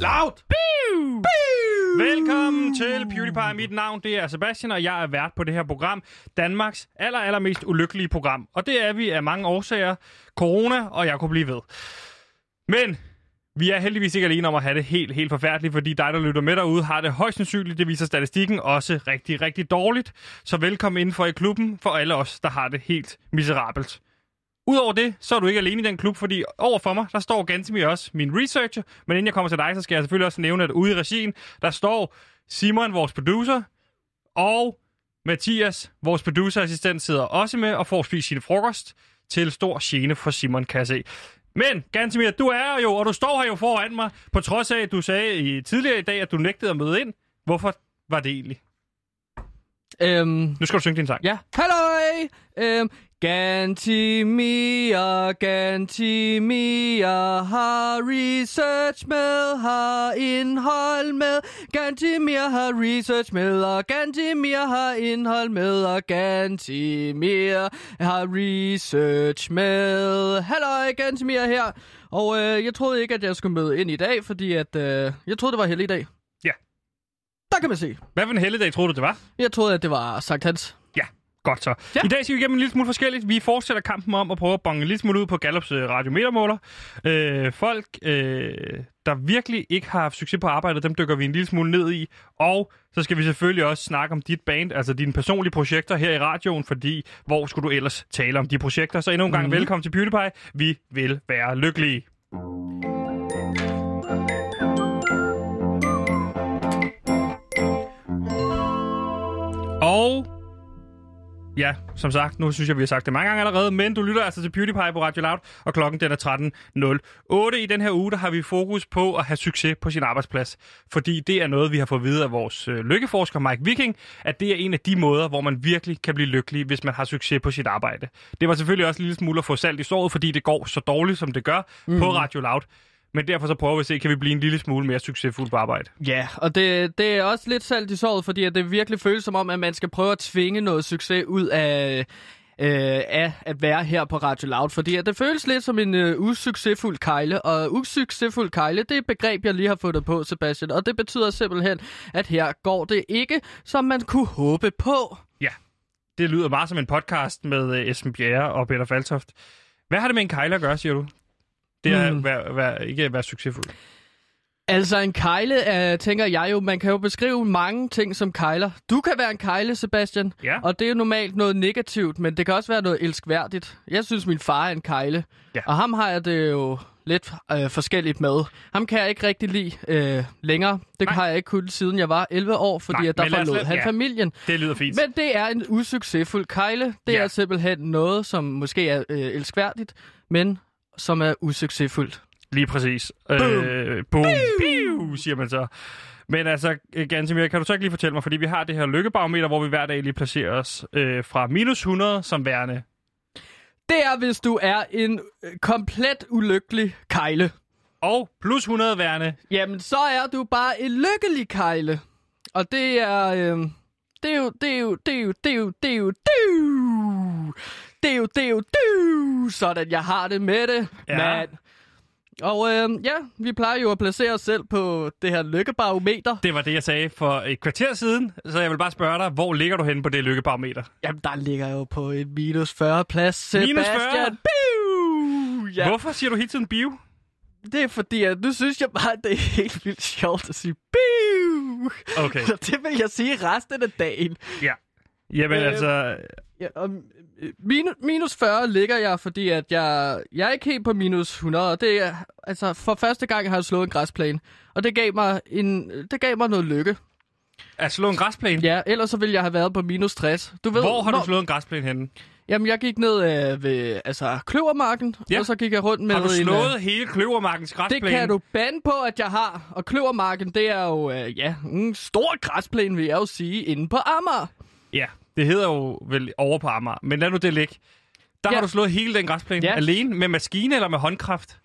Loud! Biu! Velkommen til PewDiePie. Mit navn det er Sebastian, og jeg er vært på det her program. Danmarks aller, allermest ulykkelige program. Og det er vi af mange årsager. Corona, og jeg kunne blive ved. Men vi er heldigvis ikke alene om at have det helt, helt forfærdeligt, fordi dig, der lytter med derude, har det højst sandsynligt, det viser statistikken, også rigtig, rigtig dårligt. Så velkommen indenfor i klubben for alle os, der har det helt miserabelt. Udover det, så er du ikke alene i den klub, fordi over for mig, der står Gantemir også, min researcher. Men inden jeg kommer til dig, så skal jeg selvfølgelig også nævne, at ude i regien, der står Simon, vores producer, og Mathias, vores producerassistent, sidder også med og får spist sin frokost til stor gene for Simon, kan jeg se. Men, Gantemir, du er jo, og du står her jo foran mig, på trods af, at du sagde i tidligere i dag, at du nægtede at møde ind. Hvorfor var det egentlig? Øhm, Nu skal du synge din sang. ja. Halløj! Øhm, Gantimir, Gantimir har research med, har indhold med. Gantimir har research med, og Gantimir har indhold med, og Gantimir har research med. Halløj, Gantimir her. Og øh, jeg troede ikke, at jeg skulle møde ind i dag, fordi at, øh, jeg troede, det var heldig dag. Der kan man se. Hvad for en helligdag troede du, det var? Jeg troede, at det var Sankt Hans. Ja, godt så. Ja. I dag skal vi igennem en lille smule forskelligt. Vi fortsætter kampen om at prøve at bonge en lille smule ud på Gallups øh, radiometermåler. Øh, folk, øh, der virkelig ikke har haft succes på arbejdet, dem dykker vi en lille smule ned i. Og så skal vi selvfølgelig også snakke om dit band, altså dine personlige projekter her i radioen, fordi hvor skulle du ellers tale om de projekter? Så endnu en gang Mhm. velkommen til PewDiePie. Vi vil være lykkelige. Og ja, som sagt, nu synes jeg, vi har sagt det mange gange allerede, men du lytter altså til PewDiePie på Radio Loud, og klokken den er 13.08. I den her uge, der har vi fokus på at have succes på sin arbejdsplads, fordi det er noget, vi har fået videre af vores øh, lykkeforsker Mike Viking, at det er en af de måder, hvor man virkelig kan blive lykkelig, hvis man har succes på sit arbejde. Det var selvfølgelig også en lille smule at få salt i såret, fordi det går så dårligt, som det gør mm. på Radio Loud. Men derfor så prøver vi at se, kan vi blive en lille smule mere succesfuld på arbejde. Ja, og det, det er også lidt salt i såret, fordi at det virkelig føles som om, at man skal prøve at tvinge noget succes ud af, øh, af at være her på Radio Loud. Fordi at det føles lidt som en øh, usuccesfuld kejle, og usuccesfuld kejle, det er et begreb, jeg lige har fundet på, Sebastian. Og det betyder simpelthen, at her går det ikke, som man kunne håbe på. Ja, det lyder meget som en podcast med øh, Esben Bjerre og Peter Faltoft. Hvad har det med en kejle at gøre, siger du? Det er mm. være, være, ikke at være succesfuld. Altså en kejle, øh, tænker jeg jo, man kan jo beskrive mange ting som kejler. Du kan være en kejle, Sebastian, Ja. og det er jo normalt noget negativt, men det kan også være noget elskværdigt. Jeg synes, min far er en kejle, Ja. og ham har jeg det jo lidt øh, forskelligt med. Ham kan jeg ikke rigtig lide øh, længere. Det Nej. har jeg ikke kunnet siden jeg var 11 år, fordi Nej, at der forlod lade- han ja. familien. Det lyder fint. Men det er en usuccesfuld kejle. Det Ja. er simpelthen noget, som måske er øh, elskværdigt, men som er usuccesfuldt. Lige præcis. Øh, boom. Piu, siger man så. Men altså, øh, Gantemir, kan du så ikke lige fortælle mig, fordi vi har det her lykkebarometer, hvor vi hver dag lige placerer os øh, fra minus 100 som værende. Det er, hvis du er en øh, komplet ulykkelig kejle. Og plus 100 værende. Jamen, så er du bare en lykkelig kejle. Og det er... Øh, det er jo... Det er jo... Det er jo... Det er jo... Det er jo... Det er jo... Det er jo... Det er jo... Sådan, jeg har det med det, Ja. mand. Og øh, ja, vi plejer jo at placere os selv på det her lykkebarometer. Det var det, jeg sagde for et kvarter siden, så jeg vil bare spørge dig, hvor ligger du henne på det lykkebarometer? Jamen, der ligger jeg jo på en minus 40 plads, Sebastian. Minus 40? Biu! Ja. Hvorfor siger du hele tiden bio? Det er fordi, at nu synes jeg bare, at det er helt vildt sjovt at sige biu. Okay. Så det vil jeg sige resten af dagen. Ja. Jamen Øh, altså, Ja, og minus, minus 40 ligger jeg, fordi at jeg, jeg er ikke helt på minus 100. Og det er, altså, for første gang har jeg slået en græsplæne. Og det gav mig, en, det gav mig noget lykke. at slå en græsplæne. Ja, ellers så ville jeg have været på minus 60. Du ved, Hvor har du når- slået en græsplæne henne? Jamen, jeg gik ned øh, ved altså, Kløvermarken, Ja. og så gik jeg rundt med Har du en... øh, slået hele Kløvermarkens græsplæne? Det kan du bande på, at jeg har. Og Kløvermarken, det er jo, øh, ja, en stor græsplæne, vil jeg jo sige, inde på Amager. Ja, det hedder jo vel over på Amager. Men lad nu det ligge. Der Ja. har du slået hele den græsplæne Ja. alene med maskine eller med håndkraft?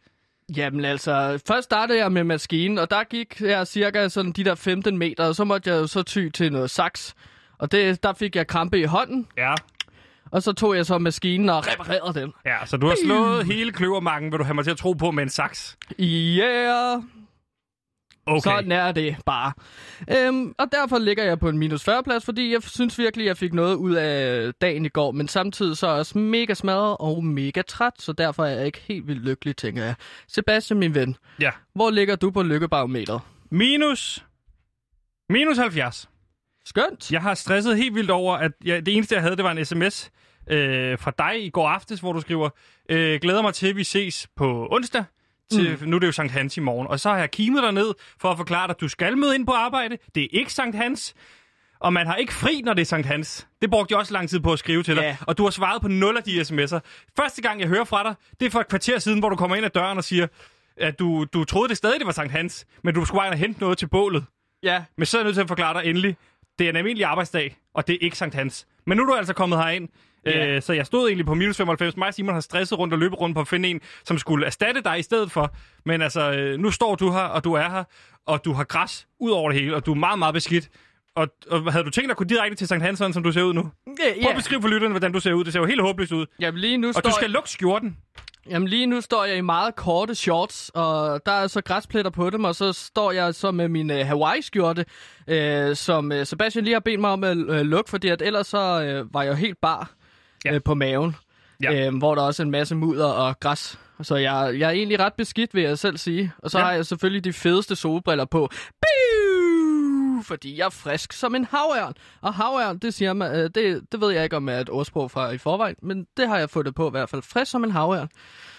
Jamen altså, først startede jeg med maskinen, og der gik jeg cirka sådan de der 15 meter, og så måtte jeg jo så ty til noget saks. Og det, der fik jeg krampe i hånden, Ja. og så tog jeg så maskinen og reparerede den. Ja, så du har slået hele kløvermarken, vil du have mig til at tro på, med en saks. Yeah! Okay. Sådan er det bare. Øhm, og derfor ligger jeg på en minus 40 plads, fordi jeg synes virkelig, at jeg fik noget ud af dagen i går, men samtidig så er også mega smadret og mega træt, så derfor er jeg ikke helt vildt lykkelig, tænker jeg. Sebastian, min ven, Ja. hvor ligger du på lykkebarometeret? Minus... Minus 70. Skønt. Jeg har stresset helt vildt over, at jeg, det eneste, jeg havde, det var en sms øh, fra dig i går aftes, hvor du skriver, øh, glæder mig til, at vi ses på onsdag. Til, mm. Nu er det jo Sankt Hans i morgen. Og så har jeg kimet dig ned for at forklare dig, at du skal møde ind på arbejde. Det er ikke Sankt Hans. Og man har ikke fri, når det er Sankt Hans. Det brugte jeg også lang tid på at skrive til dig. Ja. Og du har svaret på nul af de sms'er. Første gang, jeg hører fra dig, det er for et kvarter siden, hvor du kommer ind ad døren og siger, at du, du troede det stadig, det var Sankt Hans, men du skulle bare hente noget til bålet. Ja, Men så er jeg nødt til at forklare dig endelig, det er en almindelig arbejdsdag, og det er ikke Sankt Hans. Men nu er du altså kommet herind, Ja. øh, så jeg stod egentlig på minus 95. Mig og Simon har stresset rundt og løbet rundt på at finde en, som skulle erstatte dig i stedet for. Men altså, øh, nu står du her, og du er her, og du har græs ud over det hele, og du er meget, meget beskidt. Og, og havde du tænkt at gå direkte til Sankt Hans, sådan som du ser ud nu? Prøv ja, at beskrive for lytterne, hvordan du ser ud. Det ser jo helt håbløst ud. Jamen lige nu Og står du skal lukke skjorten. Jamen lige nu står jeg i meget korte shorts, og der er så græspletter på dem, og så står jeg så med min øh, Hawaii-skjorte, øh, som øh, Sebastian lige har bedt mig om at øh, lukke, fordi at ellers så øh, var jeg jo helt bar Ja. øh, på maven, Ja. øh, hvor der også er en masse mudder og græs. Så jeg, jeg er egentlig ret beskidt, vil jeg selv sige. Og så Ja. har jeg selvfølgelig de fedeste solbriller på. Biu! Fordi jeg er frisk som en havørn. Og havørn, det siger man, øh, det, det ved jeg ikke om er et ordsprog fra i forvejen, men det har jeg fundet på i hvert fald. Frisk som en havørn.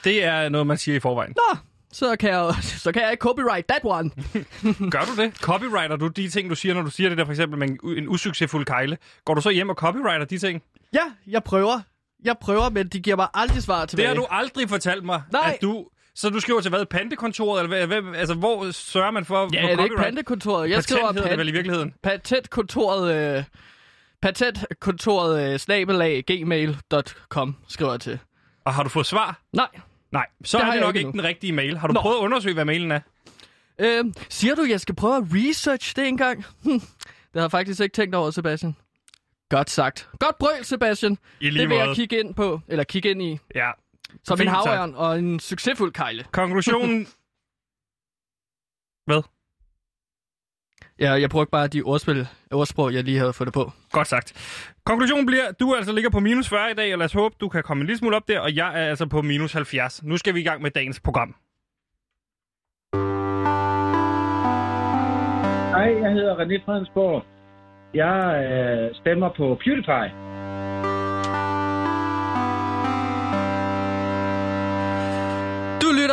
Det er noget, man siger i forvejen. Nå, så kan jeg, så kan jeg ikke copyright that one. Gør du det? Copywriter du de ting, du siger, når du siger det der for eksempel med en, en usuccesfuld kejle? Går du så hjem og copywriter de ting? ja, jeg prøver. Jeg prøver, men de giver mig aldrig svar Det tilbage. har du aldrig fortalt mig. Nej. At du, så du skriver til hvad? Pantekontoret? Eller hvad, altså, hvor sørger man for Ja, for det er ikke pantekontoret. Jeg Patent skriver det pan- vel i virkeligheden? patentkontoret, øh, patentkontoret øh, snabelag gmail.com skriver jeg til. Og har du fået svar? Nej. Nej, så Det er det nok ikke ikke den rigtige mail. Har du Nå. prøvet at undersøge, hvad mailen er? Øh, siger du, jeg skal prøve at research det engang? Hm, det har faktisk ikke tænkt over, Sebastian. Godt sagt. Godt brøl, Sebastian. I lige Det vil måde. jeg kigge ind på, eller kigge ind i, Ja. som Fint, en havørn og en succesfuld kejle. Konklusionen... hvad? Ja, jeg brugte bare de ordspil, ordsprog, jeg lige havde fundet på. Godt sagt. Konklusionen bliver, du altså ligger på minus 40 i dag, og lad os håbe, du kan komme en lille smule op der, og jeg er altså på minus 70. Nu skal vi i gang med dagens program. Hej, jeg hedder René Fredensborg. Jeg øh, stemmer på PewDiePie.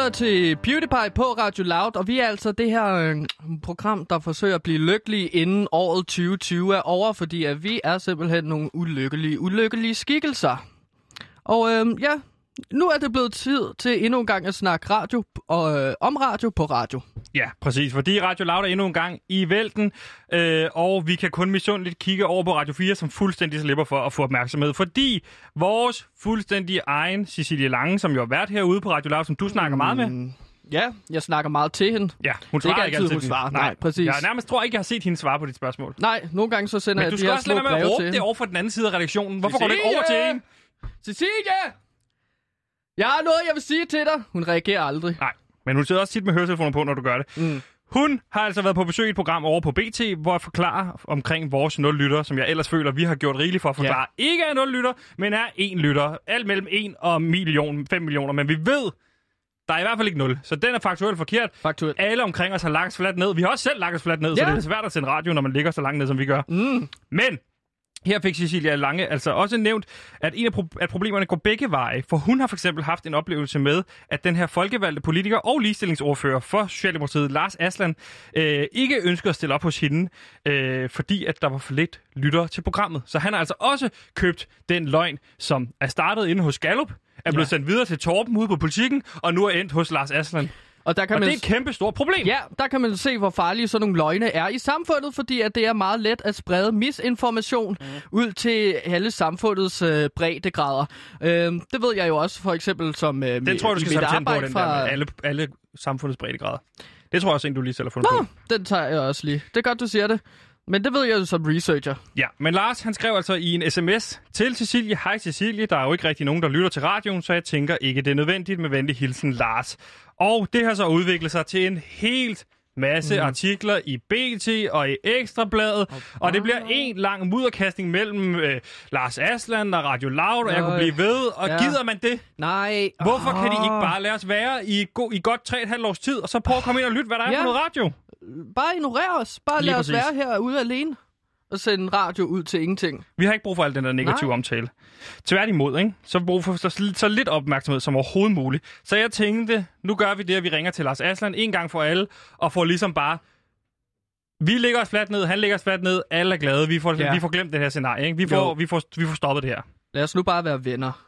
Lytter til PewDiePie på Radio Loud, og vi er altså det her øh, program, der forsøger at blive lykkelige inden året 2020 er over, fordi at vi er simpelthen nogle ulykkelige, ulykkelige skikkelser. Og øh, ja, nu er det blevet tid til endnu en gang at snakke radio og, øh, om radio på radio. Ja, præcis. Fordi Radio Loud er endnu en gang i vælten, øh, og vi kan kun misundeligt kigge over på Radio 4, som fuldstændig slipper for at få opmærksomhed. Fordi vores fuldstændig egen Cecilie Lange, som jo har været herude på Radio Loud, som du snakker meget med. Mm, Ja, jeg snakker meget til hende. Ja, hun Det er svarer ikke altid, hun svarer. Nej, præcis. Jeg nærmest tror ikke, jeg har set hende svare på dit spørgsmål. Nej, nogle gange så sender Men jeg du skal også lade være med at råbe det over for den anden side af redaktionen. Hvorfor går du ikke over til Cecilie! hende? Cecilie! Jeg har noget, jeg vil sige til dig. Hun reagerer aldrig. Nej, men hun sidder også tit med høretelefoner på, når du gør det. Mm. Hun har altså været på besøg i et program over på BT, hvor jeg forklarer omkring vores 0 lytter, som jeg ellers føler, vi har gjort rigeligt for at forklare. Ja. Ikke er 0 lytter, men er 1 lytter. Alt mellem 1 og million, 5 millioner. Men vi ved, der er i hvert fald ikke 0. Så den er faktuelt forkert. Faktuelt. Alle omkring os har lagt os fladt ned. Vi har også selv lagt os fladt ned, ja. så det er svært at sende radio, når man ligger så langt ned, som vi gør. Mm. Men her fik Cecilia Lange altså også nævnt, at, en af pro- at problemerne går begge veje. For hun har for eksempel haft en oplevelse med, at den her folkevalgte politiker og ligestillingsordfører for Socialdemokratiet, Lars Aslan, øh, ikke ønsker at stille op hos hende, øh, fordi at der var for lidt lyttere til programmet. Så han har altså også købt den løgn, som er startet inde hos Gallup, er blevet Ja. sendt videre til Torben ude på politikken, og nu er endt hos Lars Aslan. Og der kan Og man... det er et kæmpe stort problem. Ja, der kan man se, hvor farlige sådan nogle løgne er i samfundet, fordi at det er meget let at sprede misinformation mm. ud til alle samfundets øh, breddegrader. Øh, det ved jeg jo også for eksempel som øh, Den tror jeg, du skal mit samtale på, arbejde den der med alle, alle samfundets breddegrader. Det tror jeg også, en du lige selv har fundet Nå, på. den tager jeg også lige. Det er godt, du siger det. Men det ved jeg jo som researcher. Ja, men Lars, han skrev altså i en sms til Cecilie. Hej Cecilie, der er jo ikke rigtig nogen, der lytter til radioen, så jeg tænker ikke, det er nødvendigt med venlig hilsen Lars. Og det har så udviklet sig til en helt masse mm. artikler i BT og i Ekstrabladet, og, og det bliver en lang mudderkastning mellem øh, Lars Asland og Radio Loud, og jeg kunne blive ved, og Ja. gider man det? Nej. Hvorfor kan de ikke bare lade os være i, go- i godt 3,5 års tid, og så prøve at komme ind og lytte, hvad der er Ja. for noget radio? Bare ignorer os. Bare Lige lad os præcis. være herude alene. Og sende radio ud til ingenting. Vi har ikke brug for al den der negative Nej. omtale. Tværtimod, ikke? så har vi brug for så, så lidt opmærksomhed som overhovedet muligt. Så jeg tænkte, nu gør vi det, at vi ringer til Lars Aslan en gang for alle, og får ligesom bare... Vi lægger os fladt ned, han lægger os fladt ned, alle er glade, vi får, Ja. ja. vi får glemt det her scenarie. Ikke? Vi, får, Jo. vi, får, vi får stoppet det her. Lad os nu bare være venner.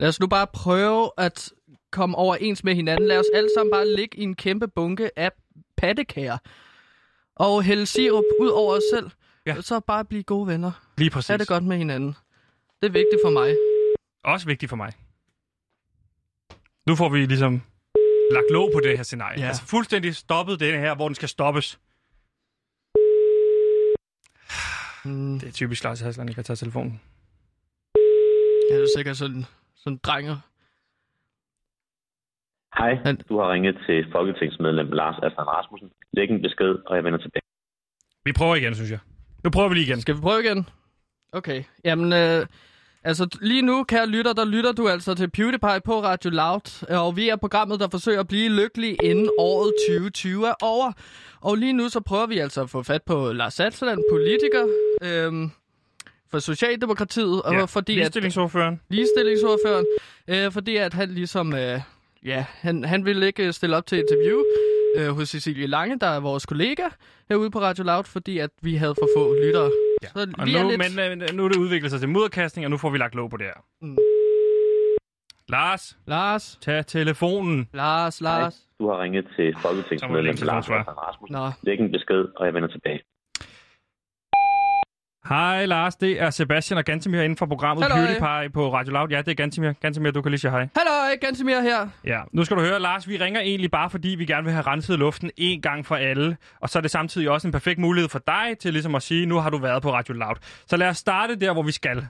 Lad os nu bare prøve at komme overens med hinanden. Lad os alle sammen bare ligge i en kæmpe bunke af pattekager. Og hælde sirup ud over os selv. Ja. Og så bare blive gode venner. Lige præcis. Ha' det godt med hinanden. Det er vigtigt for mig. Også vigtigt for mig. Nu får vi ligesom lagt låg på det her scenarie. Ja. Altså fuldstændig stoppet denne her, hvor den skal stoppes. Mm, Det er typisk Lars Hasland, ikke kan tage telefonen. jeg er sikkert sådan, sådan drenger. Hej, du har ringet til folketingsmedlem Lars Aslan Rasmussen. Læg en besked, og jeg vender tilbage. Vi prøver igen, synes jeg. Nu prøver vi lige igen. Skal vi prøve igen? Okay. Jamen, øh, altså lige nu, kære lytter, der lytter du altså til PewDiePie på Radio Loud. Og vi er programmet, der forsøger at blive lykkelige inden året 2020 er over. Og lige nu, så prøver vi altså at få fat på Lars Satsland, politiker øh, for Socialdemokratiet. Og Ja, fordi at, Ligestillingsordføreren. ligestillingsordføreren, øh, fordi at han ligesom, øh, ja, han, han ville ikke stille op til interview øh, hos Cecilie Lange, der er vores kollega herude på Radio Loud, fordi at vi havde for få lyttere. Ja. Så Og vi er nu, lidt... Men øh, nu er det udviklet sig til mudderkastning, og nu får vi lagt låg på det her. Mm. Lars, Lars, tag telefonen. Lars, Lars. Du har ringet til folketingsmedlem Lars Rasmussen. Nå, Læg en besked, og jeg vender tilbage. Hej Lars, det er Sebastian og Gantemir inden for programmet Halløj. PewDiePie på Radio Loud. Ja, det er Gantemir. Gantemir, du kan lige sige hej. hallo, Gantemir her. Ja, nu skal du høre, Lars, vi ringer egentlig bare, fordi vi gerne vil have renset luften en gang for alle. Og så er det samtidig også en perfekt mulighed for dig til ligesom at sige, nu har du været på Radio Loud. Så lad os starte der, hvor vi skal.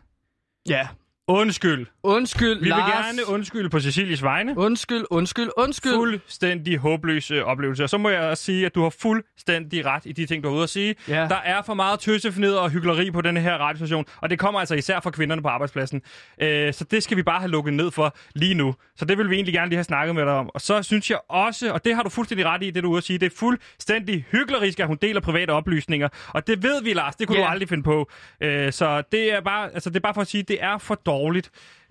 Ja. Undskyld. Undskyld, Vi Lars. vil gerne undskylde på Cecilies vegne. Undskyld, undskyld, undskyld. Fuldstændig håbløs øh, oplevelse. Og så må jeg også sige, at du har fuldstændig ret i de ting, du har ude at sige. Ja. Der er for meget tøsefnid og hyggeleri på denne her radiostation, og det kommer altså især fra kvinderne på arbejdspladsen. Øh, så det skal vi bare have lukket ned for lige nu. Så det vil vi egentlig gerne lige have snakket med dig om. Og så synes jeg også, og det har du fuldstændig ret i, det du er ude at sige, det er fuldstændig hyklerisk, at hun deler private oplysninger. Og det ved vi, Lars, det kunne Ja. du aldrig finde på. Øh, så det er, bare, altså, det er bare for at sige, det er for dårligt.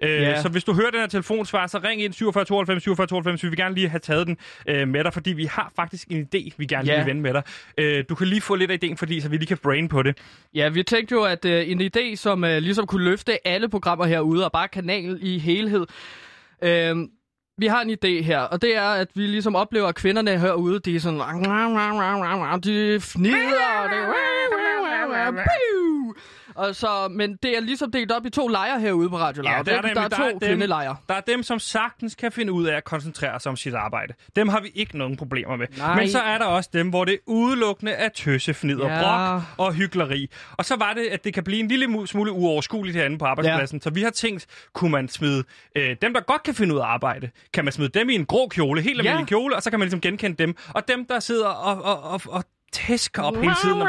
Øh, Ja. Så hvis du hører den her telefonsvar, så ring ind 47 92 47 92. Vi vil gerne lige have taget den øh, med dig, fordi vi har faktisk en idé, vi gerne Ja. vil vende med dig. Øh, du kan lige få lidt af idéen, fordi så vi lige kan brain på det. Ja, vi tænkte jo, at øh, en idé, som øh, ligesom kunne løfte alle programmer herude, og bare kanalen i helhed. Øh, vi har en idé her, og det er, at vi ligesom oplever, at kvinderne herude, de er sådan... De fnider, og det! Og så, men det er ligesom delt op i to lejre herude på Radio Loud. Ja, det er der men er der er to dem- kvindelejre. Der er dem, som sagtens kan finde ud af at koncentrere sig om sit arbejde. Dem har vi ikke nogen problemer med. Nej. Men så er der også dem, hvor det udelukkende er tøssefnid og Ja. brok og hyggeleri. Og så var det, at det kan blive en lille mu- smule uoverskueligt herinde på arbejdspladsen. Ja. Så vi har tænkt, kunne man smide øh, dem, der godt kan finde ud af arbejde, kan man smide dem i en grå kjole, helt almindelig Ja. kjole, og så kan man ligesom genkende dem. Og dem, der sidder og, og, og, og tæsker op hele tiden. Og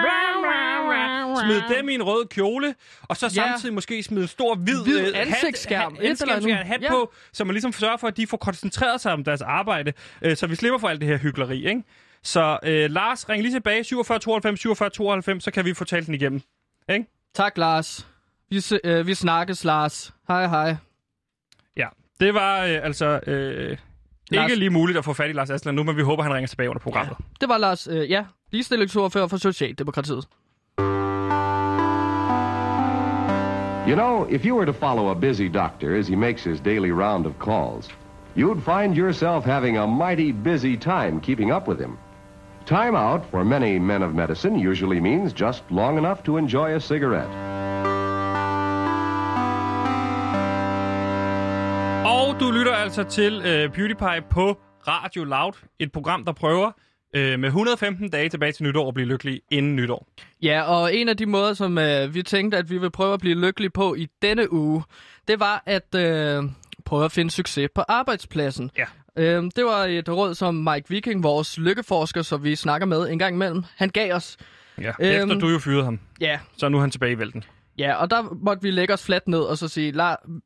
smide dem i en rød kjole, og så Ja. samtidig måske smide en stor hvid, Hvid øh, hat- ansigtsskærm, hat, andet. hat, hat Ja. på, så man ligesom sørger for, at de får koncentreret sig om deres arbejde, øh, så vi slipper for alt det her hyggeleri, ikke? Så øh, Lars, ring lige tilbage, 47 92 47 92, så kan vi få talt den igennem. Ikke? Tak, Lars. Vi, øh, vi snakkes, Lars. Hej, hej. Ja, det var øh, altså øh, Lars- ikke lige muligt at få fat i Lars Aslan nu, men vi håber, han ringer tilbage under programmet. Det var Lars, øh, ja, ligestillingsordfører for Socialdemokratiet. You know, if you were to follow a busy doctor as he makes his daily round of calls, you'd find yourself having a mighty busy time keeping up with him. Time out for many men of medicine usually means just long enough to enjoy a cigarette. Og du lytter altså til øh, PewDiePie på Radio Loud, et program, der prøver øh, med 115 dage tilbage til nytår at blive lykkelig inden nytår. Ja, og en af de måder, som øh, vi tænkte, at vi vil prøve at blive lykkelige på i denne uge, det var at øh, prøve at finde succes på arbejdspladsen. Ja. Øhm, det var et råd, som Mike Viking, vores lykkeforsker, som vi snakker med en gang imellem, han gav os. Ja, Øhm. efter du jo fyrede ham, Ja, så er nu er han tilbage i vælten. ja, og der måtte vi lægge os fladt ned og så sige,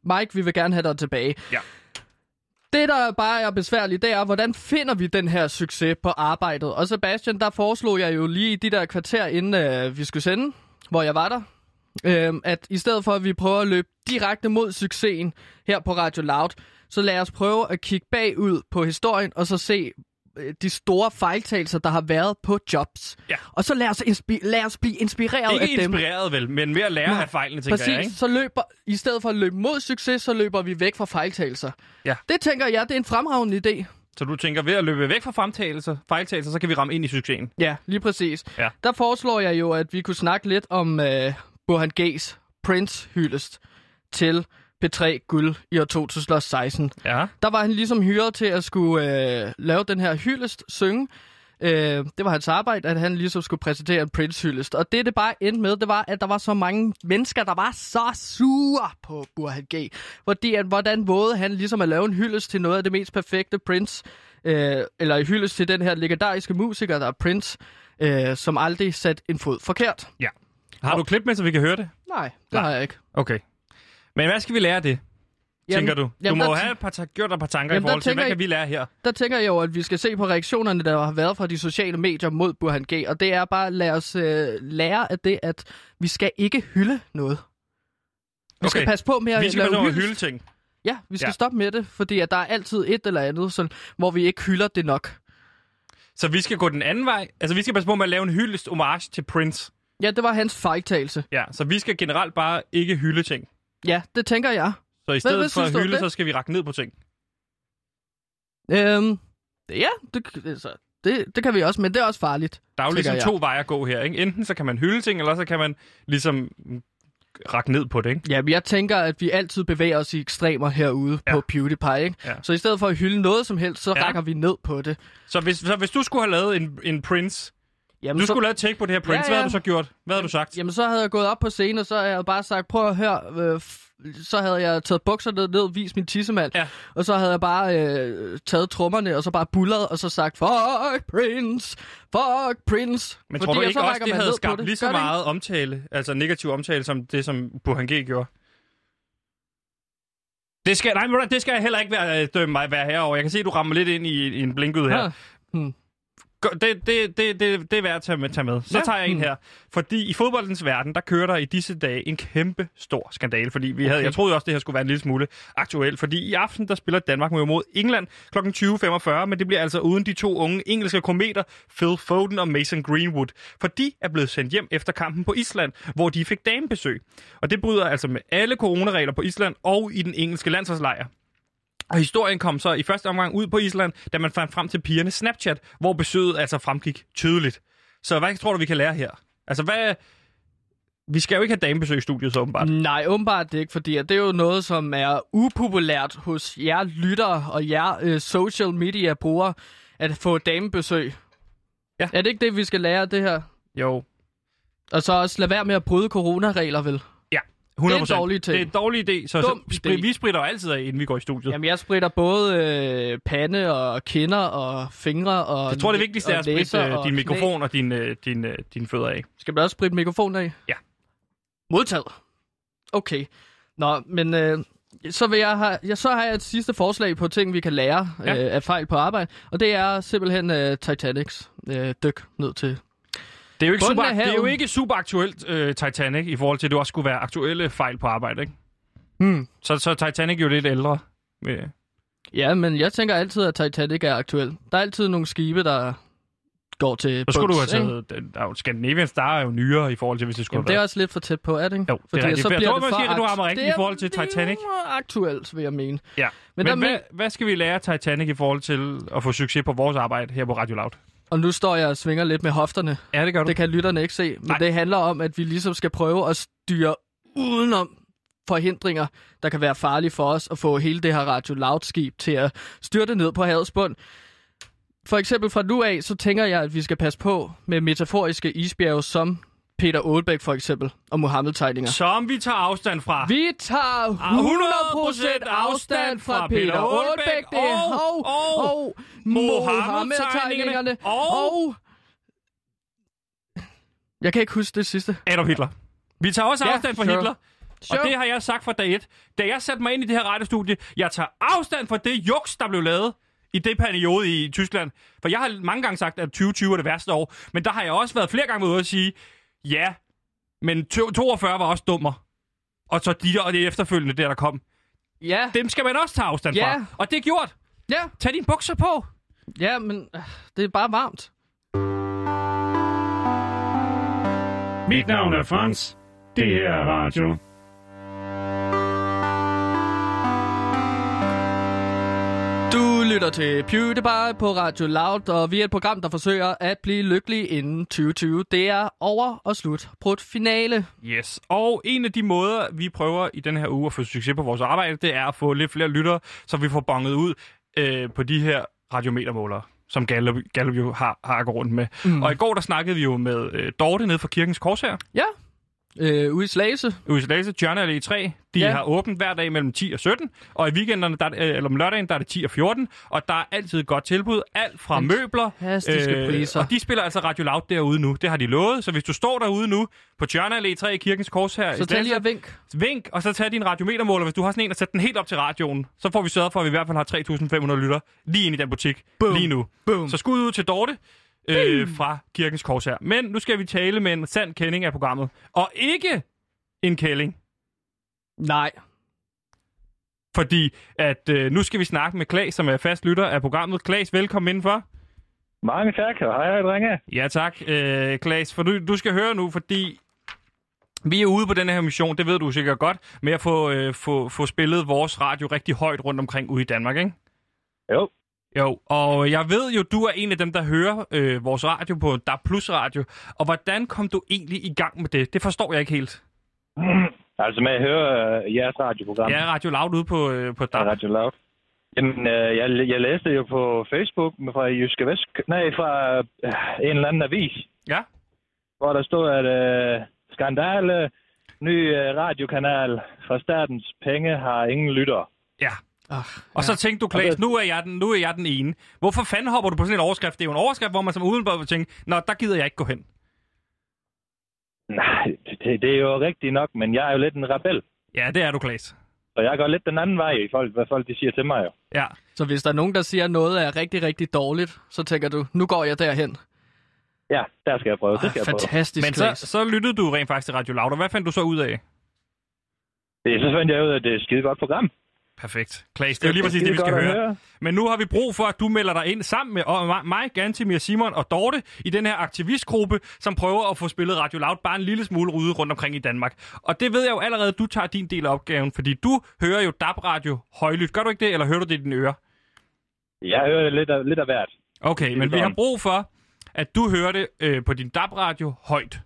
Mike, vi vil gerne have dig tilbage. Ja. Det, der bare er besværligt, det er, hvordan finder vi den her succes på arbejdet? Og Sebastian, der foreslog jeg jo lige de der kvarter, inden øh, vi skulle sende, hvor jeg var der, øh, at i stedet for, at vi prøver at løbe direkte mod succesen her på Radio Loud, så lad os prøve at kigge bagud på historien, og så se de store fejltagelser, der har været på jobs. Ja. Og så lad os, inspi- lad os blive inspireret af Ikke dem. inspireret vel, men ved at lære Nå, af fejlene, tænker Præcis, jeg, ikke? så løber, i stedet for at løbe mod succes, så løber vi væk fra fejltagelser. Ja. Det tænker jeg, det er en fremragende idé. Så du tænker, ved at løbe væk fra fremtagelser, fejltagelser, så kan vi ramme ind i succesen. Ja, lige præcis. Ja. Der foreslår jeg jo, at vi kunne snakke lidt om øh, Burhan G's Prince hyldest til P3 Guld i år 2016. Ja. Der var han ligesom hyret til at skulle øh, lave den her hyldest, synge. Øh, det var hans arbejde, at han ligesom skulle præsentere en Prince-hyldest. Og det, det bare endte med, det var, at der var så mange mennesker, der var så sure på Burhan G. Fordi, at, hvordan vågede han ligesom at lave en hyldest til noget af det mest perfekte Prince, øh, eller hyldest til den her legendariske musiker, der er Prince, øh, som aldrig sat en fod forkert. ja. Har du klip med, så vi kan høre det? Nej, det Nej. har jeg ikke. Okay. Men hvad skal vi lære af det, tænker du? Du jamen, må jo t- have et par ta- gjort dig et par tanker Jamen, i forhold til, hvad kan vi lære her? Der tænker jeg jo, at vi skal se på reaktionerne, der har været fra de sociale medier mod Burhan G. Og det er bare, lad os øh, lære af det, at vi skal ikke hylde noget. Vi skal Okay. passe på med at Vi skal lave passe hylde ting. Ja, vi skal ja. stoppe med det, fordi at der er altid et eller andet, sådan, hvor vi ikke hylder det nok. Så vi skal gå den anden vej. Altså, vi skal passe på med at lave en hyldest homage til Prince. Ja, det var hans fejltagelse. Ja, så vi skal generelt bare ikke hylde ting. Ja, det tænker jeg. Så i stedet hvad for synes at hylde, så skal vi række ned på ting. Øhm, ja, det, altså, det, det kan vi også, men det er også farligt. Der er jo ligesom jeg. to veje at gå her. Ikke? Enten så kan man hylde ting, eller så kan man ligesom række ned på det. Ikke? Ja, men jeg tænker, at vi altid bevæger os i ekstremer herude Ja. på PewDiePie, ikke? Ja. Så i stedet for at hylde noget som helst, så ja. rækker vi ned på det. Så hvis, så hvis du skulle have lavet en, en Prince, Jamen, du så... skulle lave et take på det her Prince, Ja, hvad havde ja. du så gjort? Hvad havde du sagt? Jamen, så havde jeg gået op på scenen, og så havde jeg bare sagt, prøv at høre, øh, så havde jeg taget bukserne ned, vist min tissemand, Ja. og så havde jeg bare øh, taget trommerne, og så bare bullet, og så sagt, fuck Prince, fuck Prince. Men Fordi tror du ikke så også, det havde skabt det? lige så Gør det meget omtale, altså negativ omtale, som det, som Burhan G gjorde? Det skal, nej, det skal jeg heller ikke være, øh, dømme mig være herover. Jeg kan se, at du rammer lidt ind i, i en blinkud her. Ja. Hmm. Det, det, det, det, det er værd at tage med. Tage med. Så Ja. tager jeg en Hmm. her. Fordi i fodboldens verden, der kører der i disse dage en kæmpe stor skandale. Fordi vi havde, Okay. jeg troede også, det her skulle være en lille smule aktuelt. Fordi i aften, der spiller Danmark mod England kl. 20.45. Men det bliver altså uden de to unge engelske kometer, Phil Foden og Mason Greenwood. For de er blevet sendt hjem efter kampen på Island, hvor de fik damebesøg. Og det bryder altså med alle coronaregler på Island og i den engelske landsholdslejr. Og historien kom så i første omgang ud på Island, da man fandt frem til pigernes Snapchat, hvor besøget altså fremgik tydeligt. Så hvad tror du, vi kan lære her? Altså, hvad... Vi skal jo ikke have damebesøg i studiet, så åbenbart. Nej, åbenbart det ikke, fordi det er jo noget, som er upopulært hos jer lyttere og jer øh, social media brugere, at få damebesøg. Ja. Er det ikke det, vi skal lære af det her? Jo, Og så også lade være med at bryde coronaregler, vel? 100 Det er en dårlig ting. Det er en dårlig idé, så, Dum så idé. spri- vi spritter altid af, inden vi går i studiet. Jamen, jeg spritter både øh, pande og kinder og fingre og jeg tror, det vigtigste er at spritte øh, din knæ. mikrofon og din, øh, din, øh, dine fødder af. Skal man også spritte mikrofonen af? Ja. Modtaget. Okay. Nå, men øh, så, vil jeg have, ja, så har jeg et sidste forslag på ting, vi kan lære ja. øh, af fejl på arbejde. Og det er simpelthen øh, Titanics øh, dyk ned til. Det er jo ikke, super, det er jo ikke super aktuelt, øh, Titanic, i forhold til, at det også skulle være aktuelle fejl på arbejde, ikke? Hmm. Så, så Titanic er jo lidt ældre. Øh, Ja, men jeg tænker altid, at Titanic er aktuel. Der er altid nogle skibe, der går til Så skulle du have bunds, taget... Den, der er jo, Scandinavian Star er jo nyere i forhold til, hvis det skulle Jamen, det er også lidt for tæt på, er det ikke? Jo, det er rigtigt. så Jeg bliver tror det for du rammer rigtigt i forhold til Titanic. Det er aktuelt, vil jeg mene. Ja. Men, Men, der hvad, men hvad skal vi lære Titanic i forhold til at få succes på vores arbejde her på Radio Loud? Og nu står jeg og svinger lidt med hofterne. Ja, det gør du. Det kan lytterne ikke se, men Nej. det handler om, at vi ligesom skal prøve at styre udenom forhindringer, der kan være farlige for os at få hele det her Radio Loud-skib til at styrte ned på havets bund. For eksempel fra nu af, så tænker jeg, at vi skal passe på med metaforiske isbjerge som Peter Aalbæk for eksempel, og Mohammed-tegninger. Som vi tager afstand fra. Vi tager 100% afstand fra Peter Aalbæk, det er og- og, og og Mohammed-tegningerne, og- og... Jeg kan ikke huske det sidste. Adolf Hitler. Vi tager også Ja, afstand fra sure. Hitler. Sure. Og det har jeg sagt fra dag et. Da jeg satte mig ind i det her radiostudie, jeg tager afstand fra det juks, der blev lavet i det periode i Tyskland. For jeg har mange gange sagt, at 2020 er det værste år. Men der har jeg også været flere gange ude at sige, ja, men to- 42 var også dummer. Og så de og det efterfølgende der, der kom. Ja, Dem skal man også tage afstand Ja. fra. Og det er gjort. ja, Tag dine bukser på. ja, men øh, det er bare varmt. Mit navn er Frans. Det her er radio. Lytter til PewDiePie på Radio Loud, og vi er et program, der forsøger at blive lykkelig inden 2020. Det er over og slut. Prut finale. Yes, og en af de måder, vi prøver i den her uge at få succes på vores arbejde, det er at få lidt flere lyttere, så vi får bonget ud øh, på de her radiometermålere, som Gallup, Gallup jo har, har gået rundt med. Mm. Og i går, der snakkede vi jo med øh, Dorte nede fra Kirkens Korshær, Ja, øh, ude i Slagelse. ude i Slagelse, Journal E3. De Ja. har åbent hver dag mellem 10 og 17, og i weekenderne, der, er øh, eller om lørdagen, der er det 10 og 14, og der er altid et godt tilbud. Alt fra møbler, Fantastiske priser. og de spiller altså Radio Loud derude nu. Det har de lovet, så hvis du står derude nu på Journal E3 i Kirkens Korshær, i Så tag lige og vink. Vink, og så tag din radiometermåler. Hvis du har sådan en, og sæt den helt op til radioen, så får vi sørget for, at vi i hvert fald har 3.500 lytter lige ind i den butik Boom. lige nu. Boom. Så skud ud til Dorte øh, fra Kirkens Kors her. Men nu skal vi tale med en sand kending af programmet. Og ikke en kælling. Nej. Fordi at øh, nu skal vi snakke med Klaas, som er fast lytter af programmet. Klaas, velkommen indenfor. Mange tak, og hej, drenge. Ja tak, øh, Klaas. For du, du skal høre nu, fordi vi er ude på den her mission, det ved du sikkert godt, med at få, øh, få, få spillet vores radio rigtig højt rundt omkring ude i Danmark, ikke? Jo, Jo, og jeg ved jo, du er en af dem, der hører øh, vores radio på DAB Plus Radio. Og hvordan kom du egentlig i gang med det? Det forstår jeg ikke helt. altså med at høre uh, jeres radioprogram. Er Radio Loud ude på, øh, på Ja, DAB. Radio Loud. Jamen, øh, jeg, jeg læste jo på Facebook fra Jyske Vest, nej, fra øh, en eller anden avis, Ja, hvor der stod, at øh, skandale, ny øh, radiokanal fra statens penge har ingen lyttere. ja. Ach, Og så tænkte du, Klaas, nu er, jeg den, nu er jeg den ene. Hvorfor fanden hopper du på sådan en overskrift? Det er jo en overskrift, hvor man som udenbart vil tænke, nå, der gider jeg ikke gå hen. Nej, det, det er jo rigtigt nok, men jeg er jo lidt en rebel. Ja, det er du, Klaas. Så jeg går lidt den anden vej i forhold hvad folk de siger til mig jo. Ja, Så hvis der er nogen, der siger, at noget er rigtig, rigtig dårligt, så tænker du, nu går jeg derhen. Ja, der skal jeg prøve. Det skal jeg prøve. Fantastisk, men så, så lyttede du rent faktisk til Radio Loud, og hvad fandt du så ud af? Det, så fandt jeg ud af, at det er et skide godt program. Perfekt. Klaas, det er jo lige præcis det, vi skide skal høre. Men nu har vi brug for, at du melder dig ind sammen med og mig- Gantimir, Simon og Dorte i den her aktivistgruppe, som prøver at få spillet Radio Loud bare en lille smule ude rundt omkring i Danmark. Og det ved jeg jo allerede, at du tager din del af opgaven, fordi du hører jo DAB-radio højlydt. Gør du ikke det, eller hører du det i dine ører? Jeg hører lidt af, lidt af hvert. Okay, Det men vi har brug for, at du hører det øh, på din DAB-radio højt.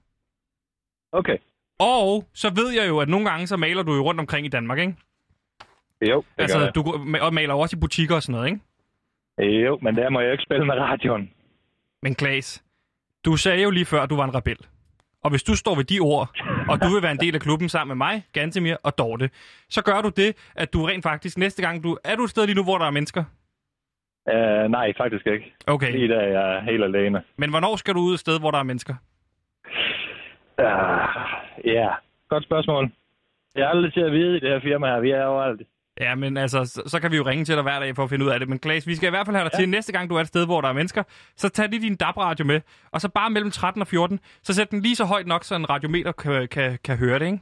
Okay. Og så ved jeg jo, at nogle gange så maler du jo rundt omkring i Danmark, ikke? Jo, det gør Altså, jeg. du og maler også i butikker og sådan noget, ikke? Jo, men der må jeg ikke spille med radioen. Men Klaas, du sagde jo lige før, at du var en rebel. Og hvis du står ved de ord, og du vil være en del af klubben sammen med mig, Gantemir og Dorte, så gør du det, at du rent faktisk næste gang, du er du et sted lige nu, hvor der er mennesker? Uh, nej, faktisk ikke. Okay, Lige der jeg er helt alene. men hvornår skal du ud et sted, hvor der er mennesker? Uh, ja, godt spørgsmål. Jeg er aldrig til at vide i det her firma her. Vi er overalt. Ja, men altså, så, så kan vi jo ringe til dig hver dag for at finde ud af det. Men Klaas, vi skal i hvert fald have dig ja. til næste gang, du er et sted, hvor der er mennesker. Så tag lige din DAB-radio med, og så bare mellem 13 og 14, så sæt den lige så højt nok, så en radiometer kan, kan, kan høre det, ikke?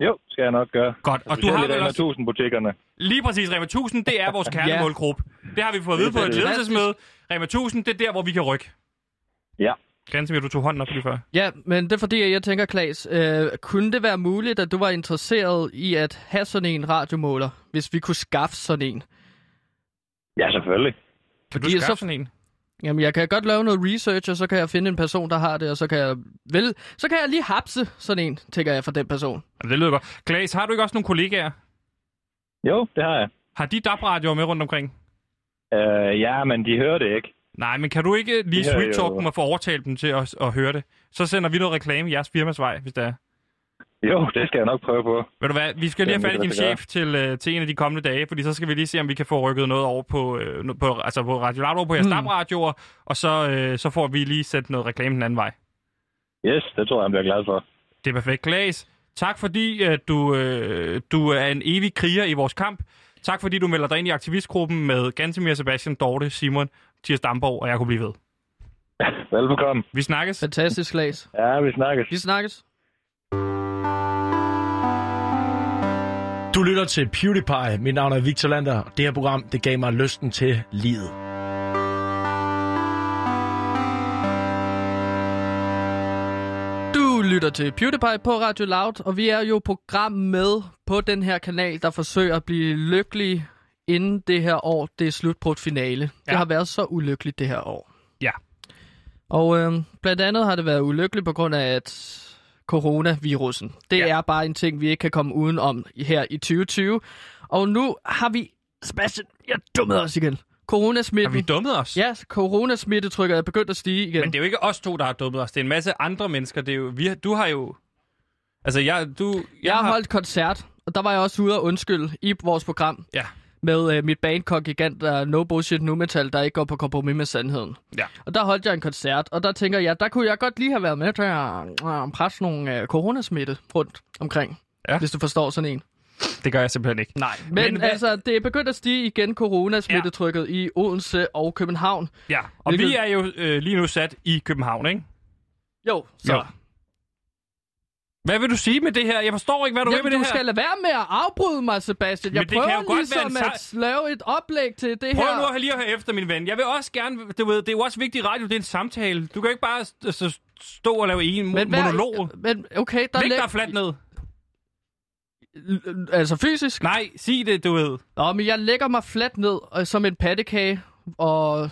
Jo, skal jeg nok gøre. Godt, og du Specielt har vel også... 1000 butikkerne. Lige præcis, Rema 1000, det er vores kernemålgruppe. Det har vi fået at vide på et ledelsesmøde. Rema 1000, det er der, hvor vi kan rykke. Ja. Ganske du tog hånden op lige før. Ja, men det er fordi, jeg tænker, Klaas, øh, kunne det være muligt, at du var interesseret i at have sådan en radiomåler, hvis vi kunne skaffe sådan en? Ja, selvfølgelig. Kan du Fordi skaffe så- sådan en? Jamen, jeg kan godt lave noget research, og så kan jeg finde en person, der har det, og så kan jeg, vel, så kan jeg lige hapse sådan en, tænker jeg, for den person. Jamen, det lyder godt. Klaas, har du ikke også nogle kollegaer? Jo, det har jeg. Har de DAB-radioer med rundt omkring? Uh, ja, men de hører det ikke. Nej, men kan du ikke lige sweet talk dem og få overtalt dem til at, at høre det? Så sender vi noget reklame i jeres firmas vej, hvis det er. Jo, det skal jeg nok prøve på. Ved du hvad, vi skal lige have fat i din chef til, øh, til en af de kommende dage, fordi så skal vi lige se, om vi kan få rykket noget over på, øh, på, altså på Radio Loud over på jeres Mm. DAB-radioer, og så, øh, så får vi lige sendt noget reklame den anden vej. Yes, det tror jeg, han bliver glad for. Det er perfekt. Klaas, tak fordi at du, øh, du er en evig kriger i vores kamp. Tak fordi du melder dig ind i aktivistgruppen med Gantemir, Sebastian, Dorte, Simon, Thiers Damborg, og jeg kunne blive ved. Velbekomme. Vi snakkes. Fantastisk, Klaas. Ja, vi snakkes. Vi snakkes. Du lytter til PewDiePie. Mit navn er Victor Lander. Det her program, det gav mig lysten til livet. Lytter til PewDiePie på Radio Loud, og vi er jo program med på den her kanal, der forsøger at blive lykkelig inden det her år. Det er slut på et finale. Ja. Det har været så ulykkeligt det her år. Ja. Og øh, blandt andet har det været ulykkeligt på grund af, at coronavirusen, det Ja. ja. er bare en ting, vi ikke kan komme uden om her i 2020. Og nu har vi, Sebastian, jeg dummede os igen. Har Coronasmitten. vi dummet os? Ja, coronasmittetrykket er begyndt at stige igen. Men det er jo ikke os to, der har dummet os. Det er en masse andre mennesker. Det er jo, vi, har- du har jo... Altså, jeg, du... Jeg, Jeg har holdt koncert, og der var jeg også ude og undskylde i vores program Ja. med øh, mit band Gigant, der er No Bullshit Nu Metal, der ikke går på kompromis med sandheden. Ja. Og der holdt jeg en koncert, og der tænker jeg, der kunne jeg godt lige have været med til at øh, presse nogle øh, coronasmitte rundt omkring. Ja. Hvis du forstår sådan en. Det gør jeg simpelthen ikke. Nej. Men, Men hvad- altså, det er begyndt at stige igen coronasmittetrykket ja. i Odense og København. Ja, og Hvilket- vi er jo øh, lige nu sat i København, ikke? Jo, så. Jo. Hvad vil du sige med det her? Jeg forstår ikke, hvad du Jamen, vil med du det her. skal lade være med at afbryde mig, Sebastian. Jeg Men det kan jo godt være ligesom en at lave et oplæg til det Prøv her. nu at lige at høre efter, min ven. Jeg vil også gerne... Du ved, det er jo også vigtigt radio, det er en samtale. Du kan jo ikke bare stå og lave en Men hvad- monolog. Men okay, der Læg lig- dig fladt ned. L- Altså fysisk? Nej, sig det, du ved. Nå, men jeg lægger mig fladt ned øh, som en pattekage, og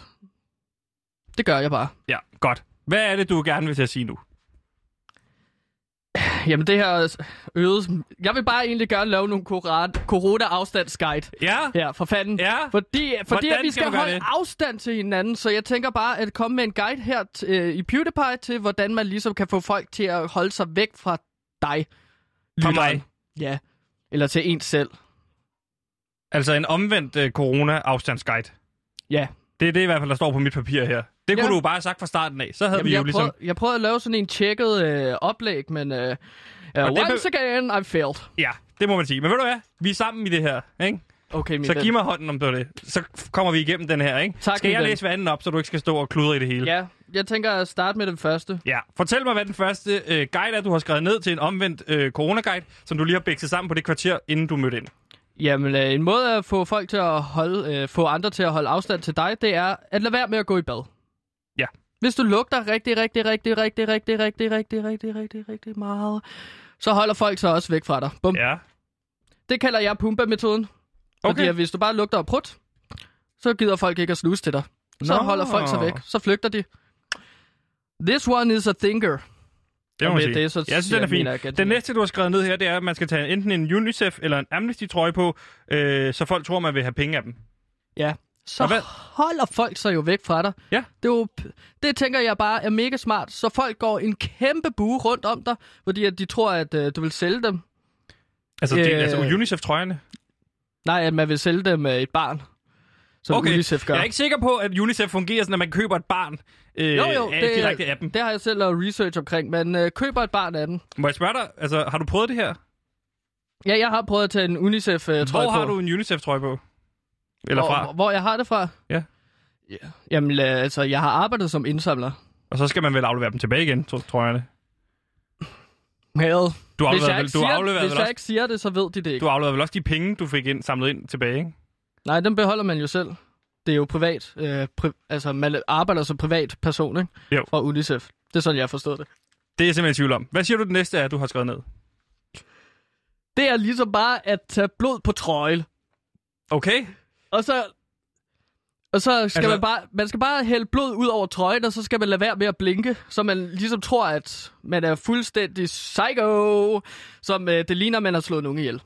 det gør jeg bare. Ja, godt. Hvad er det, du gerne vil til at sige nu? Jamen det her øget... Jeg vil bare egentlig gerne lave nogle corona-afstandsguide Ja? her, for fanden. Ja? Fordi, fordi at vi skal skal holde det? afstand til hinanden, så jeg tænker bare at komme med en guide her øh, i PewDiePie til, hvordan man ligesom kan få folk til at holde sig væk fra dig. Fra lytteren. mig? Ja. Eller til en selv. Altså en omvendt uh, corona-afstandsguide. Ja. Det er det i hvert fald, der står på mit papir her. Det kunne Ja. du jo bare have sagt fra starten af. Så havde Jamen, vi jo jeg, ligesom... prøvede, jeg prøvede at lave sådan en tjekket øh, oplæg, men øh, uh, once again, I failed. Ja, det må man sige. Men ved du hvad? Vi er sammen i det her, ikke? Okay, min Så giv mig hånden om det det. Så kommer vi igennem den her, ikke? Tak, skal jeg læse vandet op, så du ikke skal stå og kludre i det hele? Ja, jeg tænker at starte med den første. Ja. Fortæl mig, hvad den første øh, guide er, du har skrevet ned til en omvendt øh, corona-guide, som du lige har bækset sammen på det kvarter, inden du mødte ind. Jamen, øh, en måde at få folk til at holde, øh, få andre til at holde afstand til dig, det er at lade være med at gå i bad. Ja. Hvis du lugter rigtig, rigtig, rigtig, rigtig, rigtig, rigtig, rigtig, rigtig, rigtig, rigtig meget, så holder folk sig også væk fra dig. Bum. Ja. Det kalder jeg Fordi Okay. at hvis du bare lugter af prut, så gider folk ikke at snuse til dig. Så Nå. holder folk sig væk. Så flygter de. This one is a thinker. Det må man sige. det, så jeg synes, den er fin. agent- Den næste, du har skrevet ned her, det er, at man skal tage enten en UNICEF eller en Amnesty-trøje på, øh, så folk tror, man vil have penge af dem. Ja. Så hvad- holder folk sig jo væk fra dig. Ja. Det, er jo, det tænker jeg bare er mega smart. Så folk går en kæmpe bue rundt om dig, fordi at de tror, at øh, du vil sælge dem. Altså, det, Øh. altså UNICEF-trøjerne. Nej, at man vil sælge dem med et barn. Som Okay. UNICEF gør. Jeg er ikke sikker på, at UNICEF fungerer sådan, at man køber et barn øh, jo, jo, af, det, direkte af dem. det har jeg selv lavet research omkring, men øh, køber et barn af den. Må jeg spørge dig, altså, har du prøvet det her? Ja, jeg har prøvet at tage en UNICEF-trøje på. Hvor har du en UNICEF-trøje på? Eller fra? Hvor, hvor jeg har det fra? Ja. ja. Jamen, altså, jeg har arbejdet som indsamler. Og så skal man vel aflevere dem tilbage igen, tro- trøjerne. Hell. Du Hvis, afleverer, jeg vel, ikke, du siger, afleverer, hvis jeg også, ikke siger det, så ved de det ikke. du afleverer vel også de penge, du fik ind, samlet ind tilbage, ikke? Nej, dem beholder man jo selv. Det er jo privat. Øh, pri- altså, man arbejder som privat person, ikke? Jo. Fra UNICEF. Det er sådan, jeg har forstået det. Det er jeg simpelthen i tvivl om. Hvad siger du, det næste er, du har skrevet ned? Det er ligesom bare at tage blod på trøjen. Okay. Og så... Og så skal Altså- man bare... Man skal bare hælde blod ud over trøjen, og så skal man lade være med at blinke. Så man ligesom tror, at man er fuldstændig psycho. Som øh, det ligner, man har slået nogen ihjel.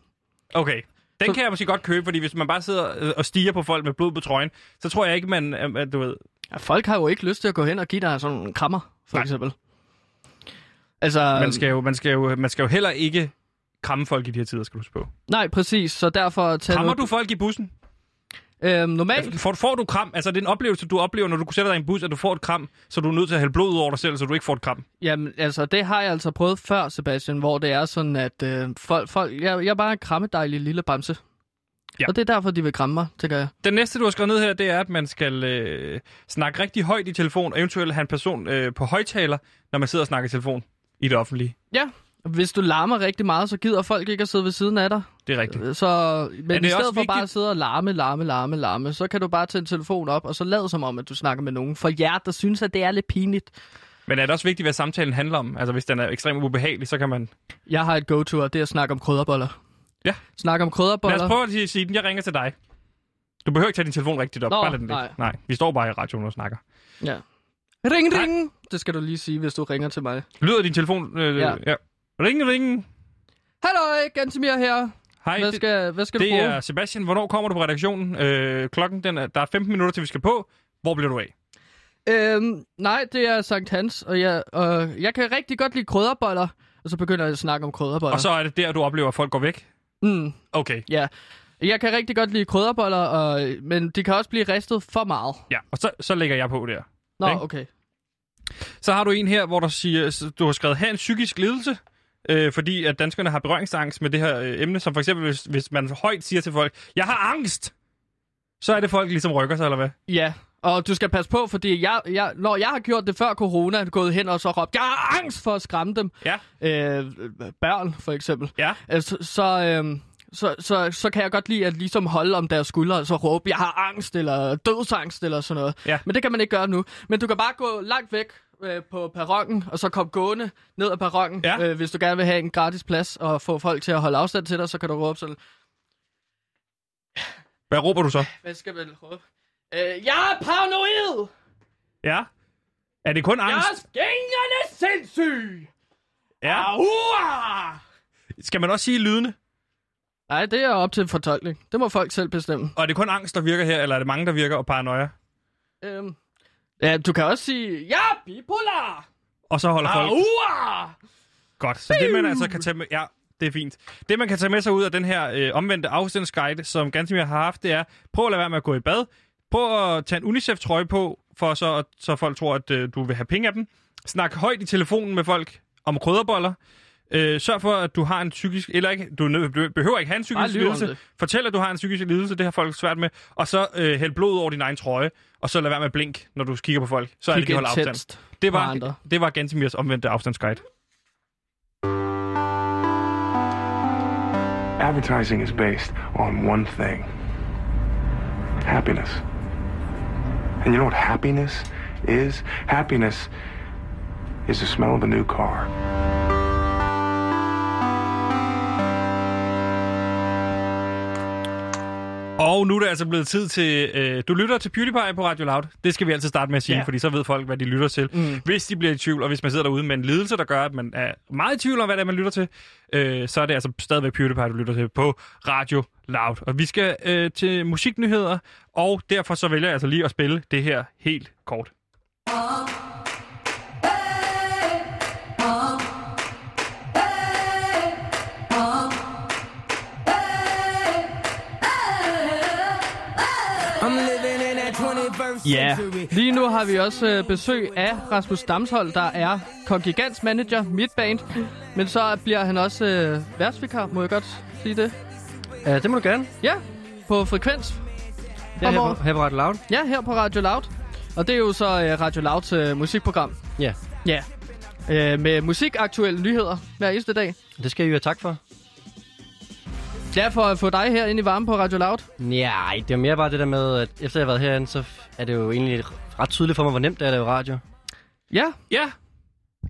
Okay. Den Så- kan jeg måske godt købe, fordi hvis man bare sidder øh, og stiger på folk med blod på trøjen, så tror jeg ikke, man, at, at du ved... Ja, folk har jo ikke lyst til at gå hen og give dig sådan en krammer, for Nej. eksempel. Altså, Man skal, jo, man, skal jo, man skal jo heller ikke kramme folk i de her tider, skal du huske på. nej, præcis. Så derfor... Tag Krammer nu, du folk i bussen? Øhm, normalt... Får, får du kram? Altså, det er en oplevelse, du oplever, når du sætter dig i en bus, at du får et kram, så du er nødt til at hælde blod ud over dig selv, så du ikke får et kram. Jamen, altså, det har jeg altså prøvet før, Sebastian, hvor det er sådan, at øh, folk... folk jeg, jeg er bare en krammedejlig lille bamse. Ja. Og det er derfor, de vil kramme mig, tænker jeg. Den næste, du har skrevet ned her, det er, at man skal øh, snakke rigtig højt i telefon, og eventuelt have en person øh, på højtaler, når man sidder og snakker i telefon i det offentlige. Ja, hvis du larmer rigtig meget, så gider folk ikke at sidde ved siden af dig. Det er rigtigt. Så, men det i er stedet for vigtigt- bare at sidde og larme, larme, larme, larme, så kan du bare tage en telefon op, og så lade som om, at du snakker med nogen. For jer, der synes, at det er lidt pinligt. Men er det også vigtigt, hvad samtalen handler om? Altså, hvis den er ekstremt ubehagelig, så kan man... Jeg har et go-to, og det er at snakke om krydderboller. Ja. Snak om Lad krydderboller. os prøve at sige- den. Jeg ringer til dig. Du behøver ikke tage din telefon rigtigt op. Nå, bare lad den nej. nej. Vi står bare i radioen og snakker. Ja. Ring, Nej. ring! Det skal du lige sige, hvis du ringer til mig. Lyder din telefon? Øh, Ja. ja. Ring, ring. Hallo, Gantemir her. Hej, Hvad det, skal, hvad skal du det bruge? er Sebastian. Hvornår kommer du på redaktionen? Øh, klokken, den er, der er 15 minutter til, vi skal på. Hvor bliver du af? Øhm, nej, det er Sankt Hans, og jeg, og jeg kan rigtig godt lide krydderboller. Og så begynder jeg at snakke om krydderboller. Og så er det der, du oplever, at folk går væk? Mm, Okay. ja. Jeg kan rigtig godt lide krydderboller, og, men de kan også blive ristet for meget. Ja, og så, så lægger jeg på der. Nå, Ikke? okay. Så har du en her, hvor der siger, du har skrevet, have en psykisk lidelse, øh, fordi at danskerne har berøringsangst med det her øh, emne, som for eksempel, hvis, hvis man højt siger til folk, jeg har angst, så er det folk ligesom rykker sig, eller hvad? Ja, og du skal passe på, fordi jeg, jeg, når jeg har gjort det før corona, er gået hen og så råbt, jeg har angst for at skræmme dem. Ja. Øh, børn, for eksempel. Ja. Altså, så, øh, så, så, så kan jeg godt lide at ligesom holde om deres skuldre, og så råbe, jeg har angst, eller dødsangst, eller sådan noget. Ja. Men det kan man ikke gøre nu. Men du kan bare gå langt væk øh, på perronen, og så komme gående ned ad perronen. Ja. Øh, hvis du gerne vil have en gratis plads, og få folk til at holde afstand til dig, så kan du råbe sådan, Hvad råber du så? hvad skal man råbe? Øh, jeg er paranoid! Ja. Er det kun Jeg angst? er skængende sindssyg! Ja. Ahua! Skal man også sige lydende? Nej, det er op til fortolkning. Det må folk selv bestemme. Og er det kun angst, der virker her, eller er det mange, der virker, og paranoia? Øhm, ja, du kan også sige, jeg bipolar! Og så holder folk... Godt. Så det, man altså kan tage med... Ja, det er fint. Det, man kan tage med sig ud af den her øh, omvendte afstandsguide, som Gantemir har haft, det er, prøv at lade være med at gå i bad. Prøv at tage en UNICEF-trøje på, for så, så folk tror, at øh, du vil have penge af dem. Snak højt i telefonen med folk om krydderboller. Øh, sørg for, at du har en psykisk... Eller ikke, du behøver ikke have en psykisk lidelse. Fortæl, at du har en psykisk lidelse. Det har folk svært med. Og så øh, hæld blod over din egen trøje. Og så lad være med at blink, når du kigger på folk. Så er det, Kig de holder afstand. Det var, det var Gantemirs omvendte afstandsguide. Advertising is based on one thing happiness. And you know what happiness is? Happiness is the smell of a new car. Og nu er det altså blevet tid til... Øh, du lytter til PewDiePie på Radio Loud. Det skal vi altid starte med at sige, Ja. fordi så ved folk, hvad de lytter til. Mm. Hvis de bliver i tvivl, og hvis man sidder derude med en lidelse, der gør, at man er meget i tvivl om, hvad det er, man lytter til, øh, så er det altså stadigvæk PewDiePie, du lytter til på Radio Loud. Og vi skal øh, til musiknyheder, og derfor så vælger jeg altså lige at spille det her helt kort. Ja, lige nu har vi også øh, besøg af Rasmus Damshold, der er kongigants manager, mit band. Men så bliver han også øh, værtsvikar, må jeg godt sige det? Ja, det må du gerne. Ja, på frekvens. Ja, her, på, her på Radio Loud. Ja, her på Radio Loud. Og det er jo så øh, Radio Louds øh, musikprogram. Ja, Ja. Øh, med musikaktuelle nyheder hver eneste dag. det skal I jo have tak for. Ja, for at få dig her ind i varmen på Radio Loud. Nej, det er mere bare det der med, at efter jeg har været herinde, så er det jo egentlig ret tydeligt for mig, hvor nemt det er at lave radio. Ja, Ja,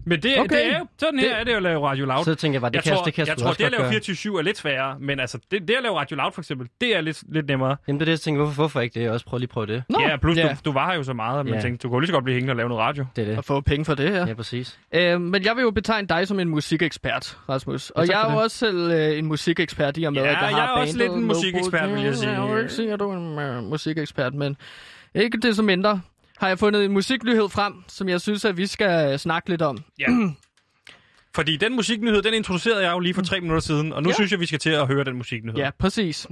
men det, Okay. det er jo, sådan her Det- er det jo at lave Radio Loud. Så tænker jeg bare, det jeg kan, tror, det kan jeg, jeg tror, også det at lave gøre. 24-7 er lidt sværere, men altså, det, det at lave Radio Loud for eksempel, det er lidt, lidt nemmere. Jamen det er det, jeg tænker, hvorfor, hvorfor ikke det? Jeg også prøve lige at prøve det. Nå, ja, plus ja. Du, du var her jo så meget, at man Ja. tænkte, du kunne lige så godt blive hængende og lave noget radio. Det er det. at få penge for det her. Ja, præcis. Øh, men jeg vil jo betegne dig som en musikekspert, Rasmus. Og tak jeg er jo det. også selv øh, en musikekspert i og med, Ja, at jeg har jeg er også lidt en musikekspert, vil jeg sige. Jeg vil ikke sige, at du er en øh, musikekspert, men ikke det som mindre. Har jeg fundet en musiknyhed frem, som jeg synes, at vi skal øh, snakke lidt om. Ja. Fordi den musiknyhed, den introducerede jeg jo lige for tre minutter siden, og nu Ja. synes jeg, vi skal til at høre den musiknyhed. Ja, præcis.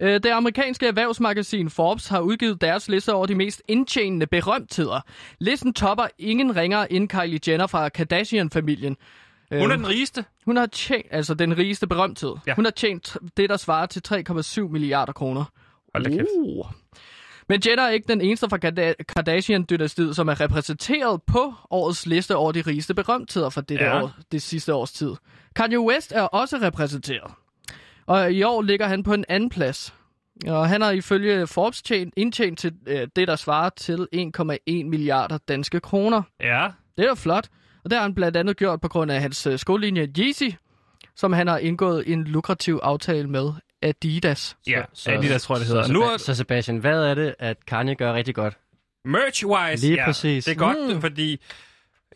Øh, Det amerikanske erhvervsmagasin Forbes har udgivet deres liste over de mest indtjenende berømtheder. Listen topper ingen ringere end Kylie Jenner fra Kardashian-familien. Hun er den rigeste. Hun har tjent, altså den rigeste berømthed. Ja. Hun har tjent det, der svarer til 3,7 milliarder kroner. Hold da kæft. Uh. Men Jenner er ikke den eneste fra Karda- Kardashian-dynastiet, som er repræsenteret på årets liste over de rigeste berømtheder for det, Ja. år, det sidste års tid. Kanye West er også repræsenteret. Og i år ligger han på en anden plads. Og han har ifølge Forbes tjent, indtjent til øh, det, der svarer til 1,1 milliarder danske kroner. Ja. Det er flot. Og det har han blandt andet gjort på grund af hans øh, skolinje Yeezy, som han har indgået en lukrativ aftale med Adidas. Ja, Så- Adidas tror jeg, det hedder. Så, Nu er så Sebastian, hvad er det, at Kanye gør rigtig godt? merch-wise, Lige ja, præcis. det er godt, mm. fordi...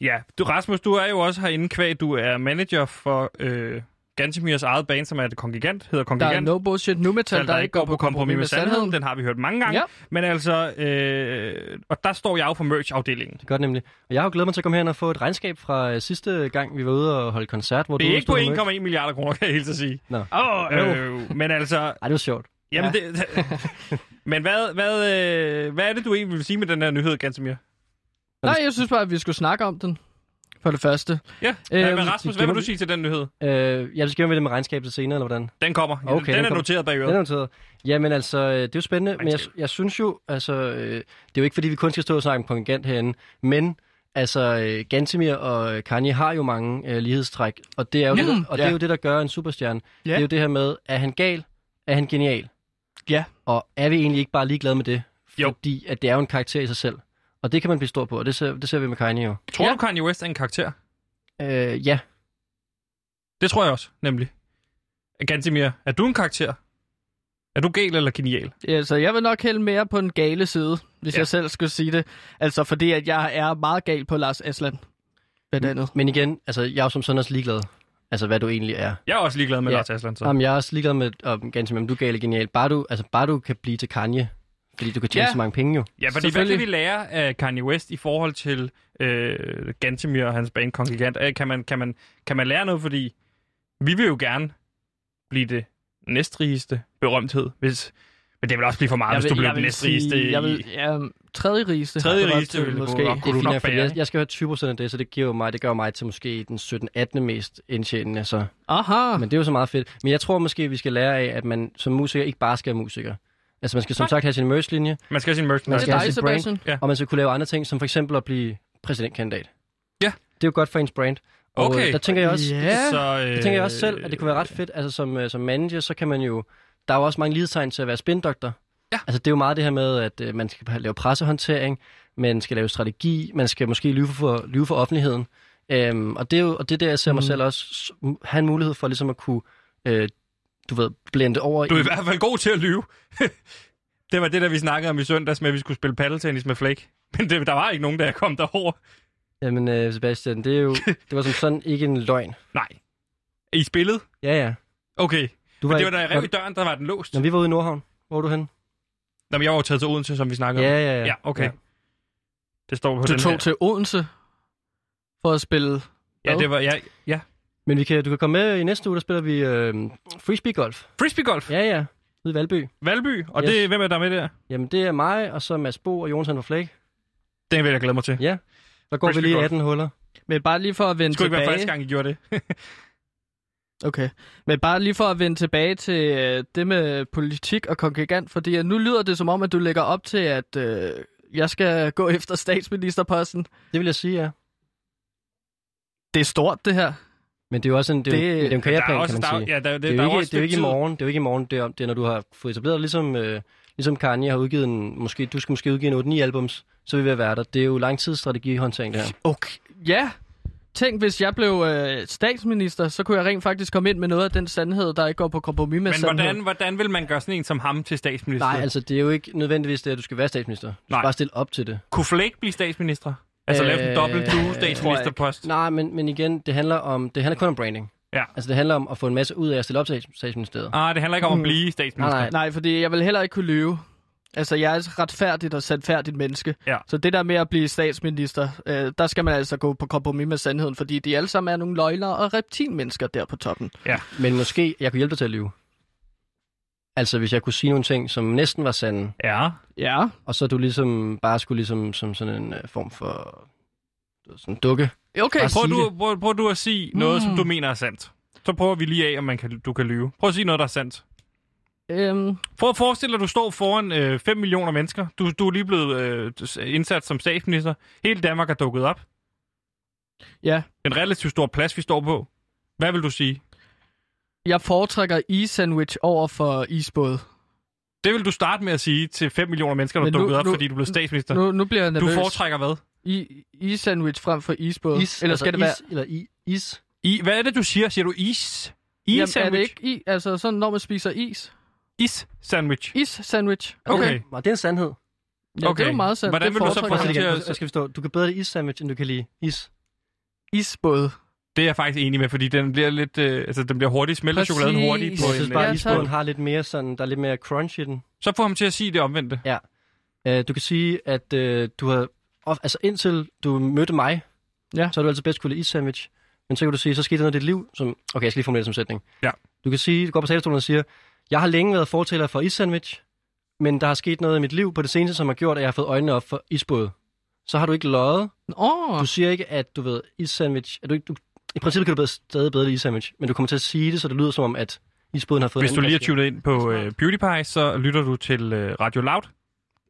Ja, du, Rasmus, du er jo også herinde kvæg. Du er manager for øh, Gansimirs eget band, som er det Kongigant, hedder Der er Kongigant. no bullshit nu metal, der, ikke går på kompromis med sandheden. Den har vi hørt mange gange. Ja. Men altså, øh, og der står jeg jo for merch-afdelingen. Det godt nemlig. Og jeg har jo glædet mig til at komme her og få et regnskab fra øh, sidste gang, vi var ude og holde koncert. Hvor Det du er ikke på stod med merch. 1,1 milliarder kroner, kan jeg helt at sige. Nå. Oh, øh, men altså, Ej, det var sjovt. jamen det, men hvad, hvad, øh, hvad er det, du egentlig vil sige med den her nyhed, Gansimir? Nej, jeg synes bare, at vi skulle snakke om den. For det første. Ja, øh, men Rasmus, hvad vil du sige til den nyhed? Øh, jeg skal med det med regnskabet senere, eller hvordan? Den kommer. Okay, Okay, den, den er noteret bag Den er øret. noteret. Jamen altså, øh, det er jo spændende, men jeg, Regnskab. jeg synes jo, altså, øh, det er jo ikke fordi, vi kun skal stå og snakke om kongigant herinde, men altså, øh, Gantemir og Kanye har jo mange øh, lighedstræk, og det er jo, Ja. det, og det er Ja. jo det, der gør en superstjerne. Ja. Det er jo det her med, er han gal? Er han genial? Ja. Og er vi egentlig ikke bare ligeglade med det? Jo. Fordi at det er jo en karakter i sig selv. Og det kan man blive stor på, og det ser, det ser vi med Kanye jo. Tror Ja. du, Kanye West er en karakter? Øh, ja, Det tror jeg også, nemlig. Gansimir, er du en karakter? Er du gal eller genial? Altså, jeg vil nok hælde mere på den gale side, hvis Ja. ja. jeg selv skulle sige det. Altså, fordi at jeg er meget gal på Lars Aslan. Blandt andet. men igen, altså, jeg er jo som sådan også ligeglad. Altså, hvad du egentlig er. Jeg er også ligeglad med Ja. Lars Aslan, så. Jamen, jeg er også ligeglad med, om Gansimir, om du er gal eller genial. Bare du, altså, bare du kan blive til Kanye, fordi du kan tjene Ja. så mange penge jo. Ja, fordi hvad kan vi lære af Kanye West i forhold til øh, Gantemir og hans band Kongigant? Øh, Kan man, kan, man, kan man lære noget, fordi vi vil jo gerne blive det næstrigeste berømthed, hvis... Men det vil også blive for meget, jeg hvis du vil, blev jeg den vil næstrigeste jeg vil, i... ja, tredje rigeste. Tredje berømthed, rigeste ville måske. kunne nok- Det er du fint, fordi bære, jeg, jeg skal høre 20 procent af det, så det giver mig, det gør mig til måske den 17-18. mest indtjenende. Så. Aha. Men det er jo så meget fedt. Men jeg tror måske, vi skal lære af, at man som musiker ikke bare skal være musiker. Altså man skal som Nej. sagt have sin merch-linje, Man skal have sin merch. Man skal have sit brand. Sebastian. og man skal kunne lave andre ting, som for eksempel at blive præsidentkandidat. Ja. Det er jo godt for ens brand. Og Okay. øh, der tænker jeg også, Ja. Så, øh, Der tænker jeg også selv, at det kunne være ret fedt. Altså som, øh, som manager, så kan man jo... Der er jo også mange lighedstegn til at være spindoktor. Ja. Altså det er jo meget det her med, at øh, man skal lave pressehåndtering, man skal lave strategi, man skal måske lyve for, lyve for offentligheden. Øhm, og det er jo og det er der, jeg ser mig Mhm. selv også have en mulighed for ligesom at kunne, øh, du ved, blende over Du er i i... hvert fald god til at lyve. det var det, der vi snakkede om i søndags med, at vi skulle spille paddeltennis med Flake. Men det, der var ikke nogen, der kom derover. Jamen øh, Sebastian, det er jo... det var som sådan ikke en løgn. Nej. I spillet? Ja, ja. Okay. Du Men det var da jeg rev i døren, der var den låst. Når vi var ude i Nordhavn, hvor var du henne? Nå, men jeg var jo taget til Odense, som vi snakkede Ja, om. ja, ja. Ja, okay. Ja. Det står på Du den tog her. til Odense for at spille... Ja, det var... Ja, ja. Men vi kan, du kan komme med i næste uge, der spiller vi øh, frisbee golf. Frisbee golf. Ja, ja. Ude i Valby. Valby. Og Yes. det, hvem er der med der? Jamen, det er mig, og så Mads Bo og Jonas van Flake. Den vil jeg glæde mig til. Ja. Så går vi lige golf. 18 huller. Men bare lige for at vende Det skulle ikke være tilbage... første gang, I gjorde det. Okay. Men bare lige for at vende tilbage til øh, det med politik og kongregant, fordi nu lyder det som om, at du lægger op til, at øh, jeg skal gå efter statsministerposten. Det vil jeg sige, ja. Det er stort, det her. Men det er jo også en, det, det, Det- er jo en karriereplan, kan man der, sige. Ja, der, det, det, er der jo ikke, også det er jo ikke i morgen, det er jo ikke i morgen, det er, det er når du har fået etableret, ligesom, øh, ligesom Kanye har udgivet en, måske, du skal måske udgive en 8-9 albums, så vil vi være der. Det er jo langtidsstrategihåndtering, det her. Okay. Ja. Tænk, hvis jeg blev øh, statsminister, så kunne jeg rent faktisk komme ind med noget af den sandhed, der ikke går på kompromis med Men hvordan, hvordan vil man gøre sådan en som ham til statsminister? Nej, altså det er jo ikke nødvendigvis det, at du skal være statsminister. Du Nej. skal bare stille op til det. Kunne Flake blive statsminister? Altså øh, lave en dobbelt du statsministerpost? Nej, men, men igen, det handler, om, det handler kun om branding. Ja. Altså det handler om at få en masse ud af at stille op til stats- statsministeriet. Ah, det handler ikke om at blive statsminister. Nej, nej. Nej, fordi jeg vil heller ikke kunne lyve. Altså, jeg er altså retfærdigt og sandfærdigt menneske. Ja. Så det der med at blive statsminister, øh, der skal man altså gå på kompromis med sandheden, fordi de alle sammen er nogle løgnere og reptilmennesker der på toppen. Men måske jeg kunne hjælpe dig til at lyve. Altså, hvis jeg kunne sige nogle ting, som næsten var sande, Ja. Ja. og så du ligesom bare skulle ligesom som sådan en uh, form for sådan en dukke. Okay. Bare Prøv du, prøv, prøv du at sige noget, som du mener er sandt. Så prøver vi lige af, om man kan, du kan lyve. Prøv at sige noget, der er sandt. Øhm, Prøv at forestille dig, at du står foran øh, 5 millioner mennesker. Du, du er lige blevet øh, indsat som statsminister. Hele Danmark er dukket op. ja. En relativt stor plads, vi står på. Hvad vil du sige? Jeg foretrækker is-sandwich over for isbåd. Det vil du starte med at sige til 5 millioner mennesker, der er dukket op, nu- fordi du blev statsminister. Nu, nu bliver jeg du nervøs. foretrækker hvad? I, is-sandwich frem for isbåd. Is, Eller altså skal det is, være... Eller i, is. I, hvad er det, du siger? Siger du is? Jamen, er Is-sandwich? det ikke i, altså sådan, når man spiser is? Is-sandwich. Is-sandwich. Okay. Og det er en sandhed. Ja, det er jo meget sandt. Hvordan det vil du så det det at- Jeg skal forstå, du kan bedre lide is-sandwich, end du kan lide is. Isbåd. Det er jeg faktisk enig med, fordi den bliver lidt, øh, altså den bliver hurtigt, smelter Præcis. chokoladen hurtigt på Jeg en... synes øh, bare, Ja, at isbåden tak. har lidt mere sådan, der er lidt mere crunch i den. Så får ham til at sige det omvendte. Uh, du kan sige, at uh, du har... of- Altså indtil du mødte mig, Ja. så har du altid bedst kunne lide is-sandwich. Men så kan du sige, så skete der noget i dit liv, som... Okay, jeg skal lige formulere det som sætning. Ja. Du kan sige, du går på talerstolen og siger, jeg har længe været fortaler for is-sandwich, men der har sket noget i mit liv på det seneste, som har gjort, at jeg har fået øjnene op for isbåd. Så har du ikke løjet. Åh, oh, Du siger ikke, at du ved, is-sandwich... At du, ikke- du, I princippet kan du bedre, stadig bedre lide is-sandwich, men du kommer til at sige det, så det lyder som om, at isbåden har fået Hvis du lige plads. tunet ind på øh, PewDiePie, så lytter du til øh, Radio Loud.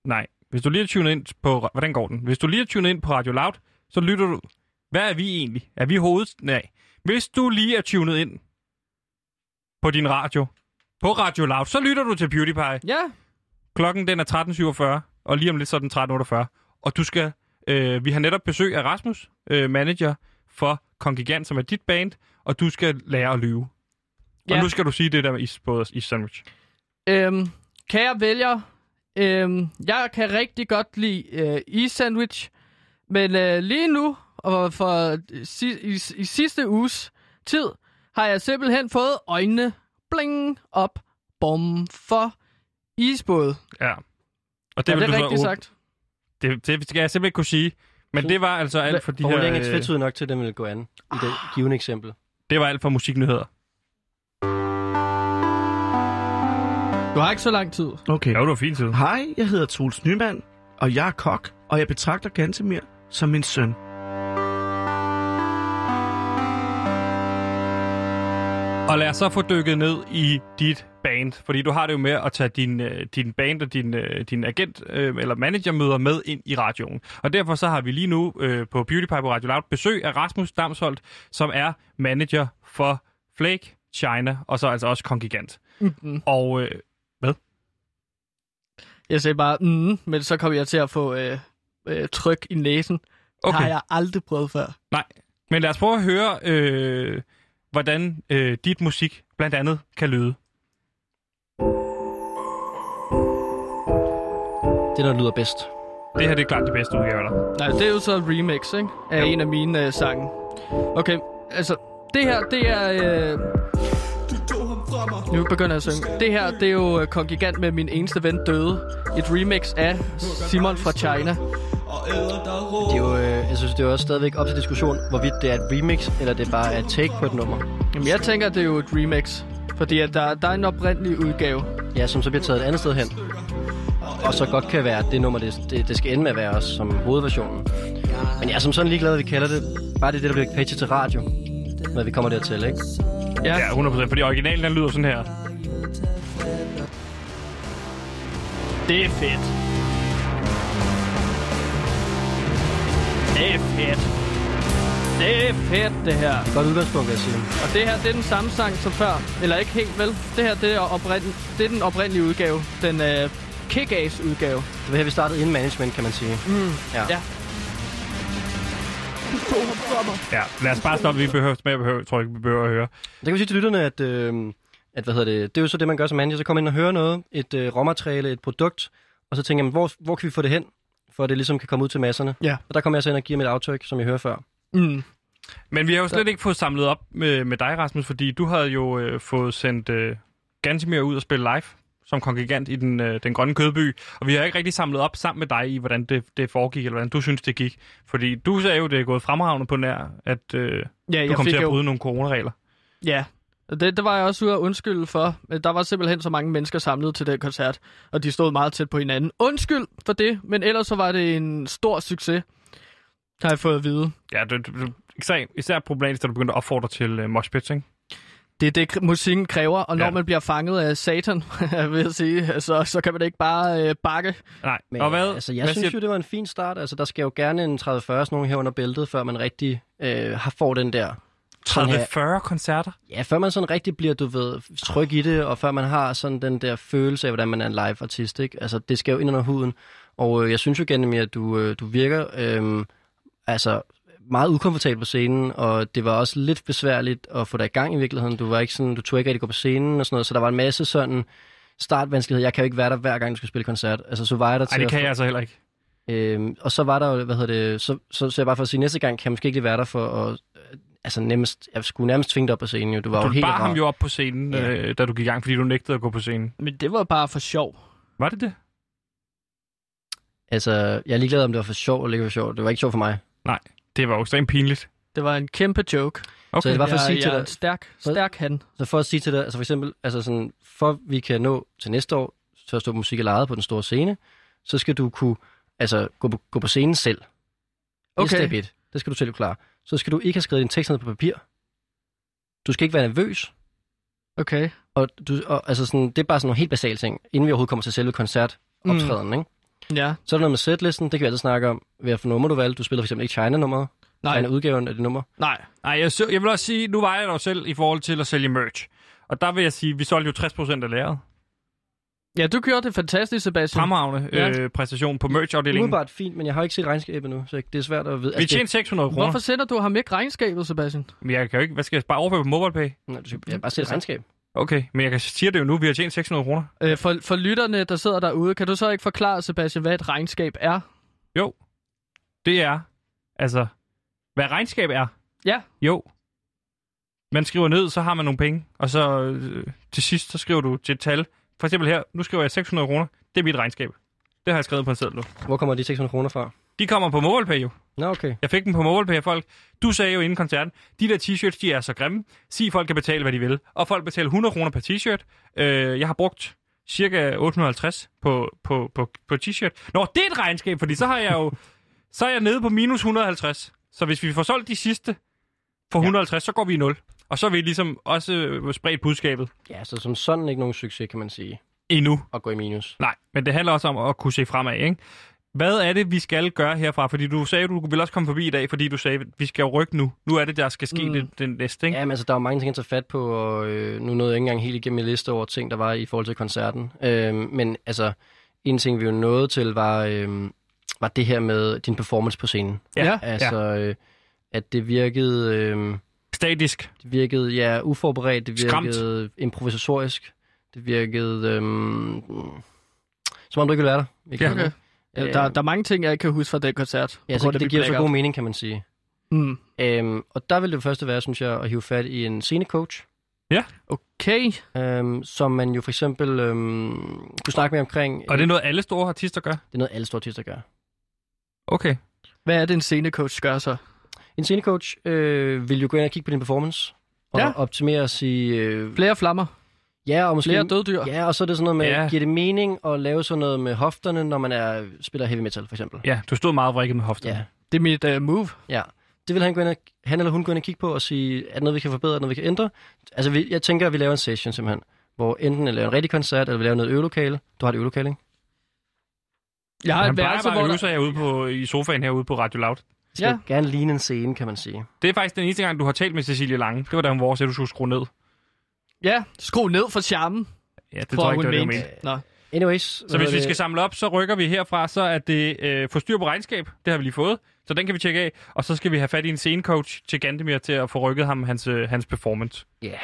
Nej, hvis du lige er tunet ind på... Hvordan går den? Hvis du lige er tunet ind på Radio Loud, så lytter du... Hvad er vi egentlig? Er vi hovedet? Nej. Hvis du lige er tunet ind på din radio, på Radio Loud, så lytter du til PewDiePie. ja. Klokken den er 13.47, og lige om lidt så er den 13.48. Og du skal... Øh, vi har netop besøg af Rasmus, øh, manager for Kongigant, som er dit band, og du skal lære at lyve. Og Ja. nu skal du sige det der med is, både is sandwich. Øhm, kære vælger, øhm, jeg kan rigtig godt lide øh, is-sandwich, men øh, lige nu, og for si, i, i sidste uges tid, har jeg simpelthen fået øjnene bling op, bom, for isbåd. Ja. Og det, er det rigtigt sagt? Det, det skal jeg simpelthen kunne sige. Men det var altså alt for de her... Formuleringen er øh, nok til, at den vil gå an i det givende eksempel. Det var alt for musiknyheder. Du har ikke så lang tid. Okay. Ja, det var fint tid. Hej, jeg hedder Troels Nyman, og jeg er kok, og jeg betragter Gantemir som min søn. Og lad os så få dykket ned i dit band, fordi du har det jo med at tage din, øh, din band og din, øh, din agent øh, eller managermøder med ind i radioen. Og derfor så har vi lige nu øh, på PewDiePie på Radio Loud besøg af Rasmus Damsholdt, som er manager for Flake, China og så altså også Kongigant. Mm-hmm. Og øh, Jeg sagde bare, mm, men så kom jeg til at få øh, øh, tryk i næsen. Okay. Det har jeg aldrig prøvet før. men lad os prøve at høre, øh, hvordan øh, dit musik blandt andet kan lyde. Det, der lyder bedst. Det her det er klart de bedste udgaver der. Nej, det er jo så et remix, ikke? Af Jo. en af mine øh, sange. Okay, altså, det her, det er... Øh... Nu begynder jeg at synge. Det her, det er jo øh, Kongigant med Min Eneste Ven Døde. Et remix af Simon fra China. Det er jo, øh, jeg synes, det er jo også stadigvæk op til diskussion, hvorvidt det er et remix, eller det bare er et take på et nummer. Jamen, jeg tænker, det er jo et remix. Fordi at der, der er en oprindelig udgave. Ja, som så bliver taget et andet sted hen. Og så godt kan være, at det nummer, det, det, det skal ende med at være også som hovedversionen. Men jeg er som sådan ligeglad, at vi kalder det, bare det, er det der bliver pitchet til radio, når vi kommer dertil, ikke? Ja. Ja, 100%, fordi originalen den lyder sådan her. Det er fedt. Det er fedt. Det er fedt, det her. Godt udgangspunkt, vil jeg sige. Og det her, det er den samme sang som før. Eller ikke helt, vel? Det her, det er, oprind... det er den oprindelige udgave. Den øh, kick-ass udgave. Det var her, vi startede inden management, kan man sige. Mm. Ja. Ja. Ja, lad os bare stoppe. Vi behøver mere, behøver, tror jeg ikke, vi behøver at høre. Det kan vi sige til lytterne, at, øh, at hvad hedder det, det er jo så det, man gør som manager. Så kommer ind og hører noget, et øh, råmateriale, et produkt, og så tænker man, hvor, hvor kan vi få det hen, for at det ligesom kan komme ud til masserne. Ja. Og der kommer jeg så ind og giver mit aftryk, som jeg hører før. Mm. Men vi har jo slet ikke fået samlet op med, med dig, Rasmus, fordi du havde jo øh, fået sendt øh, Gantemir ud og spille live som kongregant i den, øh, den grønne kødby, og vi har ikke rigtig samlet op sammen med dig i, hvordan det, det foregik, eller hvordan du synes, det gik. Fordi du sagde jo, det er gået fremragende på nær, at øh, Ja, du jeg kom til at jo- bryde nogle coronaregler. Ja, det, det var jeg også ude at undskylde for. Men Der var simpelthen så mange mennesker samlet til den koncert, og de stod meget tæt på hinanden. Undskyld for det, men ellers så var det en stor succes, har jeg fået at vide. Ja, du, du, især, især problematisk, da du begyndte at opfordre til øh, moshpits, ikke? Det er det, musikken kræver, og når Ja. man bliver fanget af satan, vil jeg sige, så, så kan man ikke bare øh, bakke. Nej, Men, og hvad? Altså, jeg hvad synes siger- jo, det var en fin start. Altså, der skal jo gerne en 30-40 sådan nogle her under bæltet, før man rigtig øh, har får den der... sådan her- 30-40 koncerter? Ja, før man sådan rigtig bliver, du ved, tryg i det, og før man har sådan den der følelse af, hvordan man er en live-artist, ikke? Altså, det skal jo ind under huden. Og øh, jeg synes jo gennem, at du, øh, du virker øh, altså meget ukomfortabel på scenen, og det var også lidt besværligt at få dig i gang i virkeligheden. Du var ikke sådan, du tog ikke rigtig gå på scenen og sådan noget, så der var en masse sådan startvanskeligheder. Jeg kan jo ikke være der hver gang, du skal spille koncert. Altså, så var jeg der til det at kan få- jeg altså heller ikke. Øhm, og så var der jo, hvad hedder det, så, så, så jeg bare for at sige, næste gang kan jeg måske ikke lige være der for at, altså nemmest, jeg skulle nærmest tvinge dig op på scenen jo, du var jo Du helt bar rar. ham jo op på scenen, Ja. øh, da du gik i gang, fordi du nægtede at gå på scenen. Men det var bare for sjov. Var det det? Altså, jeg er ligeglad om det var for sjov eller ikke for sjov, det var ikke sjov for mig. Nej, det var jo ekstremt pinligt. Det var en kæmpe joke. Okay. Så det var for at jeg, sige jeg til dig, en stærk, stærk han. så for at sige til dig, altså for eksempel, altså sådan, for vi kan nå til næste år, så at stå på musik og på den store scene, så skal du kunne, altså gå på, gå på scenen selv. Det er Okay. step 1. Det skal du selv klare. Så skal du ikke have skrevet din tekst ned på papir. Du skal ikke være nervøs. Okay. Og, du, og altså sådan, det er bare sådan nogle helt basale ting, inden vi overhovedet kommer til selve koncertoptræden, mm. ikke? Ja. Så er der noget med setlisten, det kan vi altid snakke om. Hvad for nummer du valgte. Du spiller for eksempel ikke China-nummeret. Nej. China-udgaven af det nummer. Nej. Nej, jeg, jeg vil også sige, nu var jeg jo selv i forhold til at sælge merch. Og der vil jeg sige, vi solgte jo 60% af lageret. Ja, du gjorde det fantastisk, Sebastian. Fremragende Ja. øh, præstation på merch-afdelingen. Umiddelbart fint, men jeg har ikke set regnskabet endnu, så det er svært at vide. Vi tjente 600 kroner. Hvorfor sender du ham ikke regnskabet, Sebastian? Men jeg kan jo ikke... Hvad skal jeg bare overføre på MobilePay? Nej, du skal jeg bare se et regnskab. Okay, men jeg kan sige det jo nu. Vi har tjent 600 kroner. Øh, for, for lytterne, der sidder derude, kan du så ikke forklare, Sebastian, hvad et regnskab er? Jo. Det er... Altså... Hvad regnskab er? Ja. Jo. Man skriver ned, så har man nogle penge. Og så øh, til sidst, så skriver du til et tal. For eksempel her, nu skriver jeg 600 kroner. Det er mit regnskab. Det har jeg skrevet på en seddel nu. Hvor kommer de 600 kroner fra? De kommer på MobilePay jo. Nå, okay. Jeg fik dem på MobilePay folk. Du sagde jo inden koncerten, de der t-shirts, de er så grimme. Sig, folk kan betale, hvad de vil. Og folk betaler 100 kroner per t-shirt. Øh, jeg har brugt cirka 850 på, på, på, på t-shirt. Nå, det er et regnskab, fordi så har jeg jo... så er jeg nede på minus 150. Så hvis vi får solgt de sidste for 150, så går vi i 0. Og så er vi ligesom også øh, spredt budskabet Ja, så som sådan ikke nogen succes, kan man sige. endnu. At gå i minus. Nej, men det handler også om at kunne se fremad, ikke? Hvad er det, vi skal gøre herfra? Fordi du sagde, du ville også komme forbi i dag, fordi du sagde, at vi skal jo rykke nu. Nu er det, der skal ske Mm. det, den næste, ikke? Ja, men altså, der er jo mange ting at tage fat på, og øh, nu nåede jeg ikke engang helt igennem min liste over ting, der var i forhold til koncerten. Øh, men altså, en ting, vi jo nåede til, var, øh, var det her med din performance på scenen. Ja. Altså, øh, at det virkede... Øh, Statisk. Det virkede, ja, uforberedt. Det Skræmt. virkede improvisatorisk. Det virkede... Øhm, som om du ikke ville være der. Ja. Okay. Øh, Der, der er mange ting, jeg ikke kan huske fra den koncert. Ja, så det mit giver så god mening, kan man sige. Mm. Øhm, og der vil det første være, synes jeg, at hive fat i en scenecoach. Okay. Øhm, som man jo for eksempel øhm, kunne snakke med omkring. Og det er noget, alle store artister gør? Det er noget, alle store artister gør. Okay. Hvad er det, en scenecoach gør så? En scenecoach øh, vil jo gå ind og kigge på din performance. Og Ja. optimere og sige... Øh, Flere flammer. ja, og måske... Flere døddyr. Ja, og så er det sådan noget med, Ja. giver det mening at lave sådan noget med hofterne, når man er, spiller heavy metal, for eksempel? Ja, du stod meget vrikket med hofterne. Ja. Det er mit uh, move. Ja, det vil han, gå ind og, han eller hun gå ind og kigge på og sige, er der noget, vi kan forbedre, er der noget, vi kan ændre? Altså, vi, jeg tænker, at vi laver en session simpelthen, hvor enten vi laver en rigtig koncert, eller vi laver noget øvelokale. Du har et øvelokale, ikke? Jeg har Han et plejer værelse, bare hvor at øve sig herude på, i sofaen herude på Radio Loud. Skal Ja. ja. gerne ligne en scene, kan man sige. Det er faktisk den eneste gang, du har talt med Cecilie Lange. Det var da hun var, at du skulle skrue ned. Ja, skru ned for charmen. Ja, det tror tror jeg ikke, det var det, mente. Anyways. Så hvis vi skal samle op, så rykker vi herfra, så er det øh, få styr på regnskab. Det har vi lige fået. Så den kan vi tjekke af. Og så skal vi have fat i en scenecoach til Gandemir til at få rykket ham hans, øh, hans performance. Ja, yeah.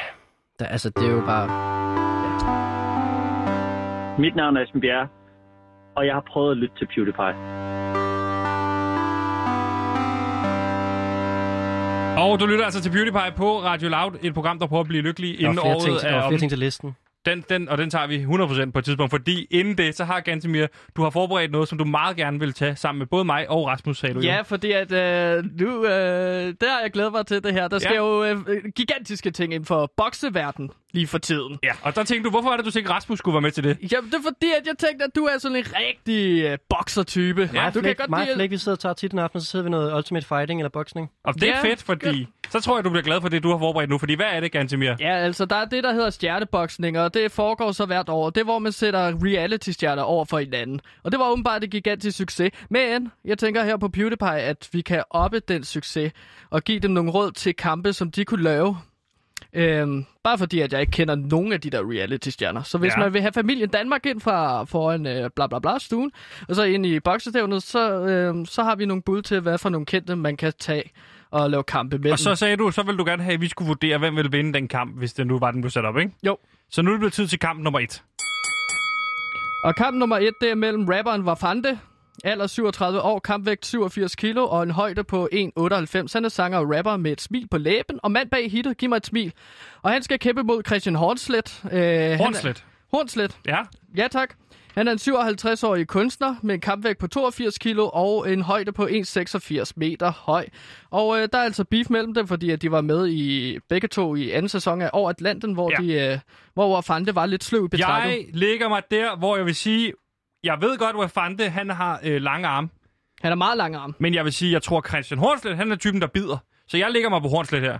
Der, altså det er jo bare... Mit navn er Esben Bjerre, og jeg har prøvet at lytte til PewDiePie. Og du lytter altså til PewDiePie på Radio Loud, et program, der prøver at blive lykkelig inden året ting, til, der er flere ting til listen. Den, den, og den tager vi 100% på et tidspunkt, fordi inden det, så har Gantemir, du har forberedt noget, som du meget gerne vil tage sammen med både mig og Rasmus, sagde du jo. Ja, fordi at øh, nu, øh, der har jeg glædet mig til det her. Der sker Ja. jo øh, gigantiske ting inden for bokseverden lige for tiden. Ja, og der tænkte du, hvorfor er det, du tænkte, Rasmus skulle være med til det? Jamen, det er fordi, at jeg tænkte, at du er sådan en rigtig øh, boksertype. Ja, du kan godt mig lide... Flæk, vi sidder og tager tit en aften, så sidder vi noget Ultimate Fighting eller boksning. Og det er Ja, fedt, fordi så tror jeg, du bliver glad for det, du har forberedt nu. Fordi hvad er det, Gantemir? Ja, altså, der er det, der hedder stjerneboksning, og det foregår så hvert år. Det er, hvor man sætter reality-stjerner over for hinanden. Og det var åbenbart et gigantisk succes. Men jeg tænker her på PewDiePie, at vi kan oppe den succes og give dem nogle råd til kampe, som de kunne lave. Øhm, bare fordi, at jeg ikke kender nogen af de der reality-stjerner. Så hvis Ja. man vil have familien Danmark ind fra foran øh, bla bla bla stuen, og så ind i boksestævnet, så, øh, så har vi nogle bud til, hvad for nogle kendte man kan tage og lave kampe mellem. Og så sagde du, så ville du gerne have, at vi skulle vurdere, hvem ville vinde den kamp, hvis det nu var, den blev sat op, ikke? Jo. Så nu er det blevet tid til kamp nummer et. Og kamp nummer et, det er mellem rapperen Vafande, alder 37 år, kampvægt 87 kilo og en højde på 1,98. Han er sanger og rapper med et smil på læben, og mand bag hittet, giv mig et smil. Og han skal kæmpe mod Christian Hornslet. Øh, han er- Hornslet. Hornslet. Ja. Ja, tak. Han er en 57-årig kunstner med en kampvægt på 82 kilo og en højde på 1,86 meter høj. Og øh, der er altså beef mellem dem, fordi at de var med i begge to i anden sæson af Over Atlanten, hvor, Ja. de, øh, hvor Fante var lidt sløv i betrækket. Jeg lægger mig der, hvor jeg vil sige, jeg ved godt, hvor Fante, han har øh, lange arme. Han har meget lang arm. Men jeg vil sige, jeg tror, Christian Hornslet, han er typen, der bider. Så jeg lægger mig på Hornslet her.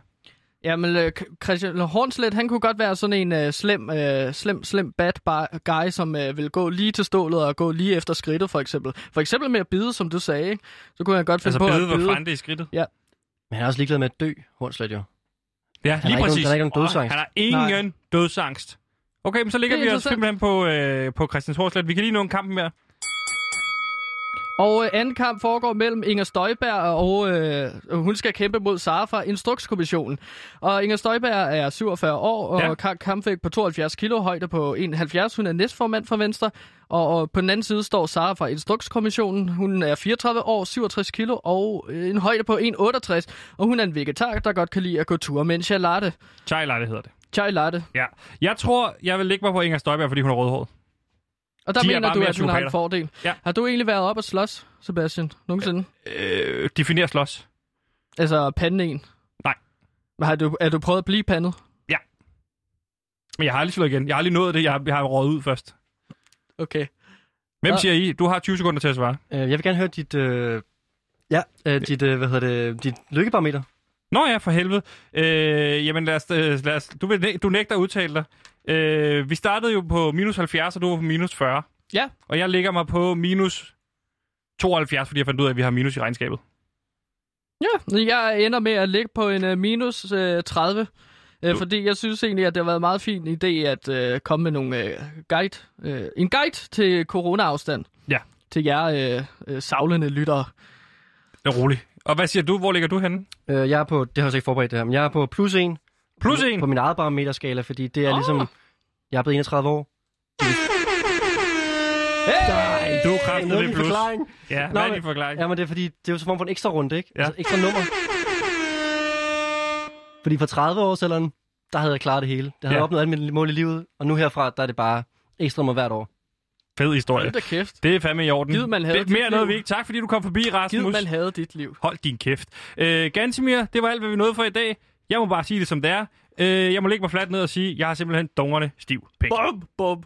Jamen, øh, Christian Hornslet, han kunne godt være sådan en øh, slem, øh, slem, slem bad guy, som øh, vil gå lige til stålet og gå lige efter skridtet, for eksempel. For eksempel med at bide, som du sagde, ikke? Så kunne han godt finde Altså på bide, at hvor bide. Fante i skridtet. Ja. Men han er også ligeglad med at dø, Hornslet jo. Ja, Han lige præcis. nogen- han har ikke nogen dødsangst. Han har ingen Nej. dødsangst. Okay, men så ligger er vi os simpelthen på, øh, på Christian Hornslet. Vi kan lige nå en kamp mere. Og øh, anden kamp foregår mellem Inger Støjberg og øh, hun skal kæmpe mod Sara fra Instrukskommissionen. Og Inger Støjberg er 47 år og Ja. kampvægt på 72 kilo, højde på 71. Hun er næstformand for Venstre. Og, og på den anden side står Sara fra Instrukskommissionen. Hun er 34 år, 67 kilo og øh, en højde på 1,68. Og hun er en vegetar, der godt kan lide at gå tur med en chai latte. Chai latte hedder det. Chai latte. Ja. Jeg tror, jeg vil lægge mig på Inger Støjberg, fordi hun er rødhåret. Og der De er mener du, at hun har en fordel. Ja. Har du egentlig været op og slås, Sebastian, nogensinde? Øh, definer slås. Altså pande en? Nej. Men Har du, er du prøvet at blive pandet? Men jeg har aldrig slået igen. Jeg har aldrig nået det. Jeg har, jeg har røget ud først. Okay. Hvem Nå. siger I? Du har 20 sekunder til at svare. Øh, jeg vil gerne høre dit... Øh, ja, øh, dit, øh, hvad hedder det, dit lykkebarometer. Nå ja, for helvede. Øh, jamen lad os, øh, lad os, du, vil, du nægter at udtale dig. Øh, vi startede jo på minus 70, og du var på minus 40. Ja. Og jeg ligger mig på minus 72, fordi jeg fandt ud af, at vi har minus i regnskabet. Ja, jeg ender med at ligge på en uh, minus uh, 30. Uh, fordi jeg synes egentlig, at det har været en meget fin idé at uh, komme med nogle uh, guide, uh, en guide til corona-afstand. Ja. Til jer uh, uh, savlende lyttere. Det er roligt. Og hvad siger du? Hvor ligger du henne? Øh, jeg er på... Det har jeg så ikke forberedt det her, men jeg er på plus 1. Plus 1? På min eget barometerskala, fordi det er Åh. ligesom... Jeg er blevet 31 år. Hey! Du er Det kraftet ved plus. forklaring. Ja, Nå, hvad er din forklaring? Ja, men det er fordi, det er jo så form for en ekstra runde, ikke? Ja. Altså ekstra nummer. Fordi for 30 år siden, der havde jeg klaret det hele. Det havde Ja. opnået alle mine mål i livet, og nu herfra, der er det bare ekstra nummer hvert år. Fed historie. Hold da kæft. Det er fandme i orden. Gid man havde det er mere noget, liv. vi ikke. Tak fordi du kom forbi, Gid Rasmus. man havde dit liv. Hold din kæft. Øh, Gansimir, det var alt, hvad vi nåede for i dag. Jeg må bare sige det, som det er. Øh, jeg må lægge mig fladt ned og sige, jeg har simpelthen dungerne stiv pæk. Bum, bum.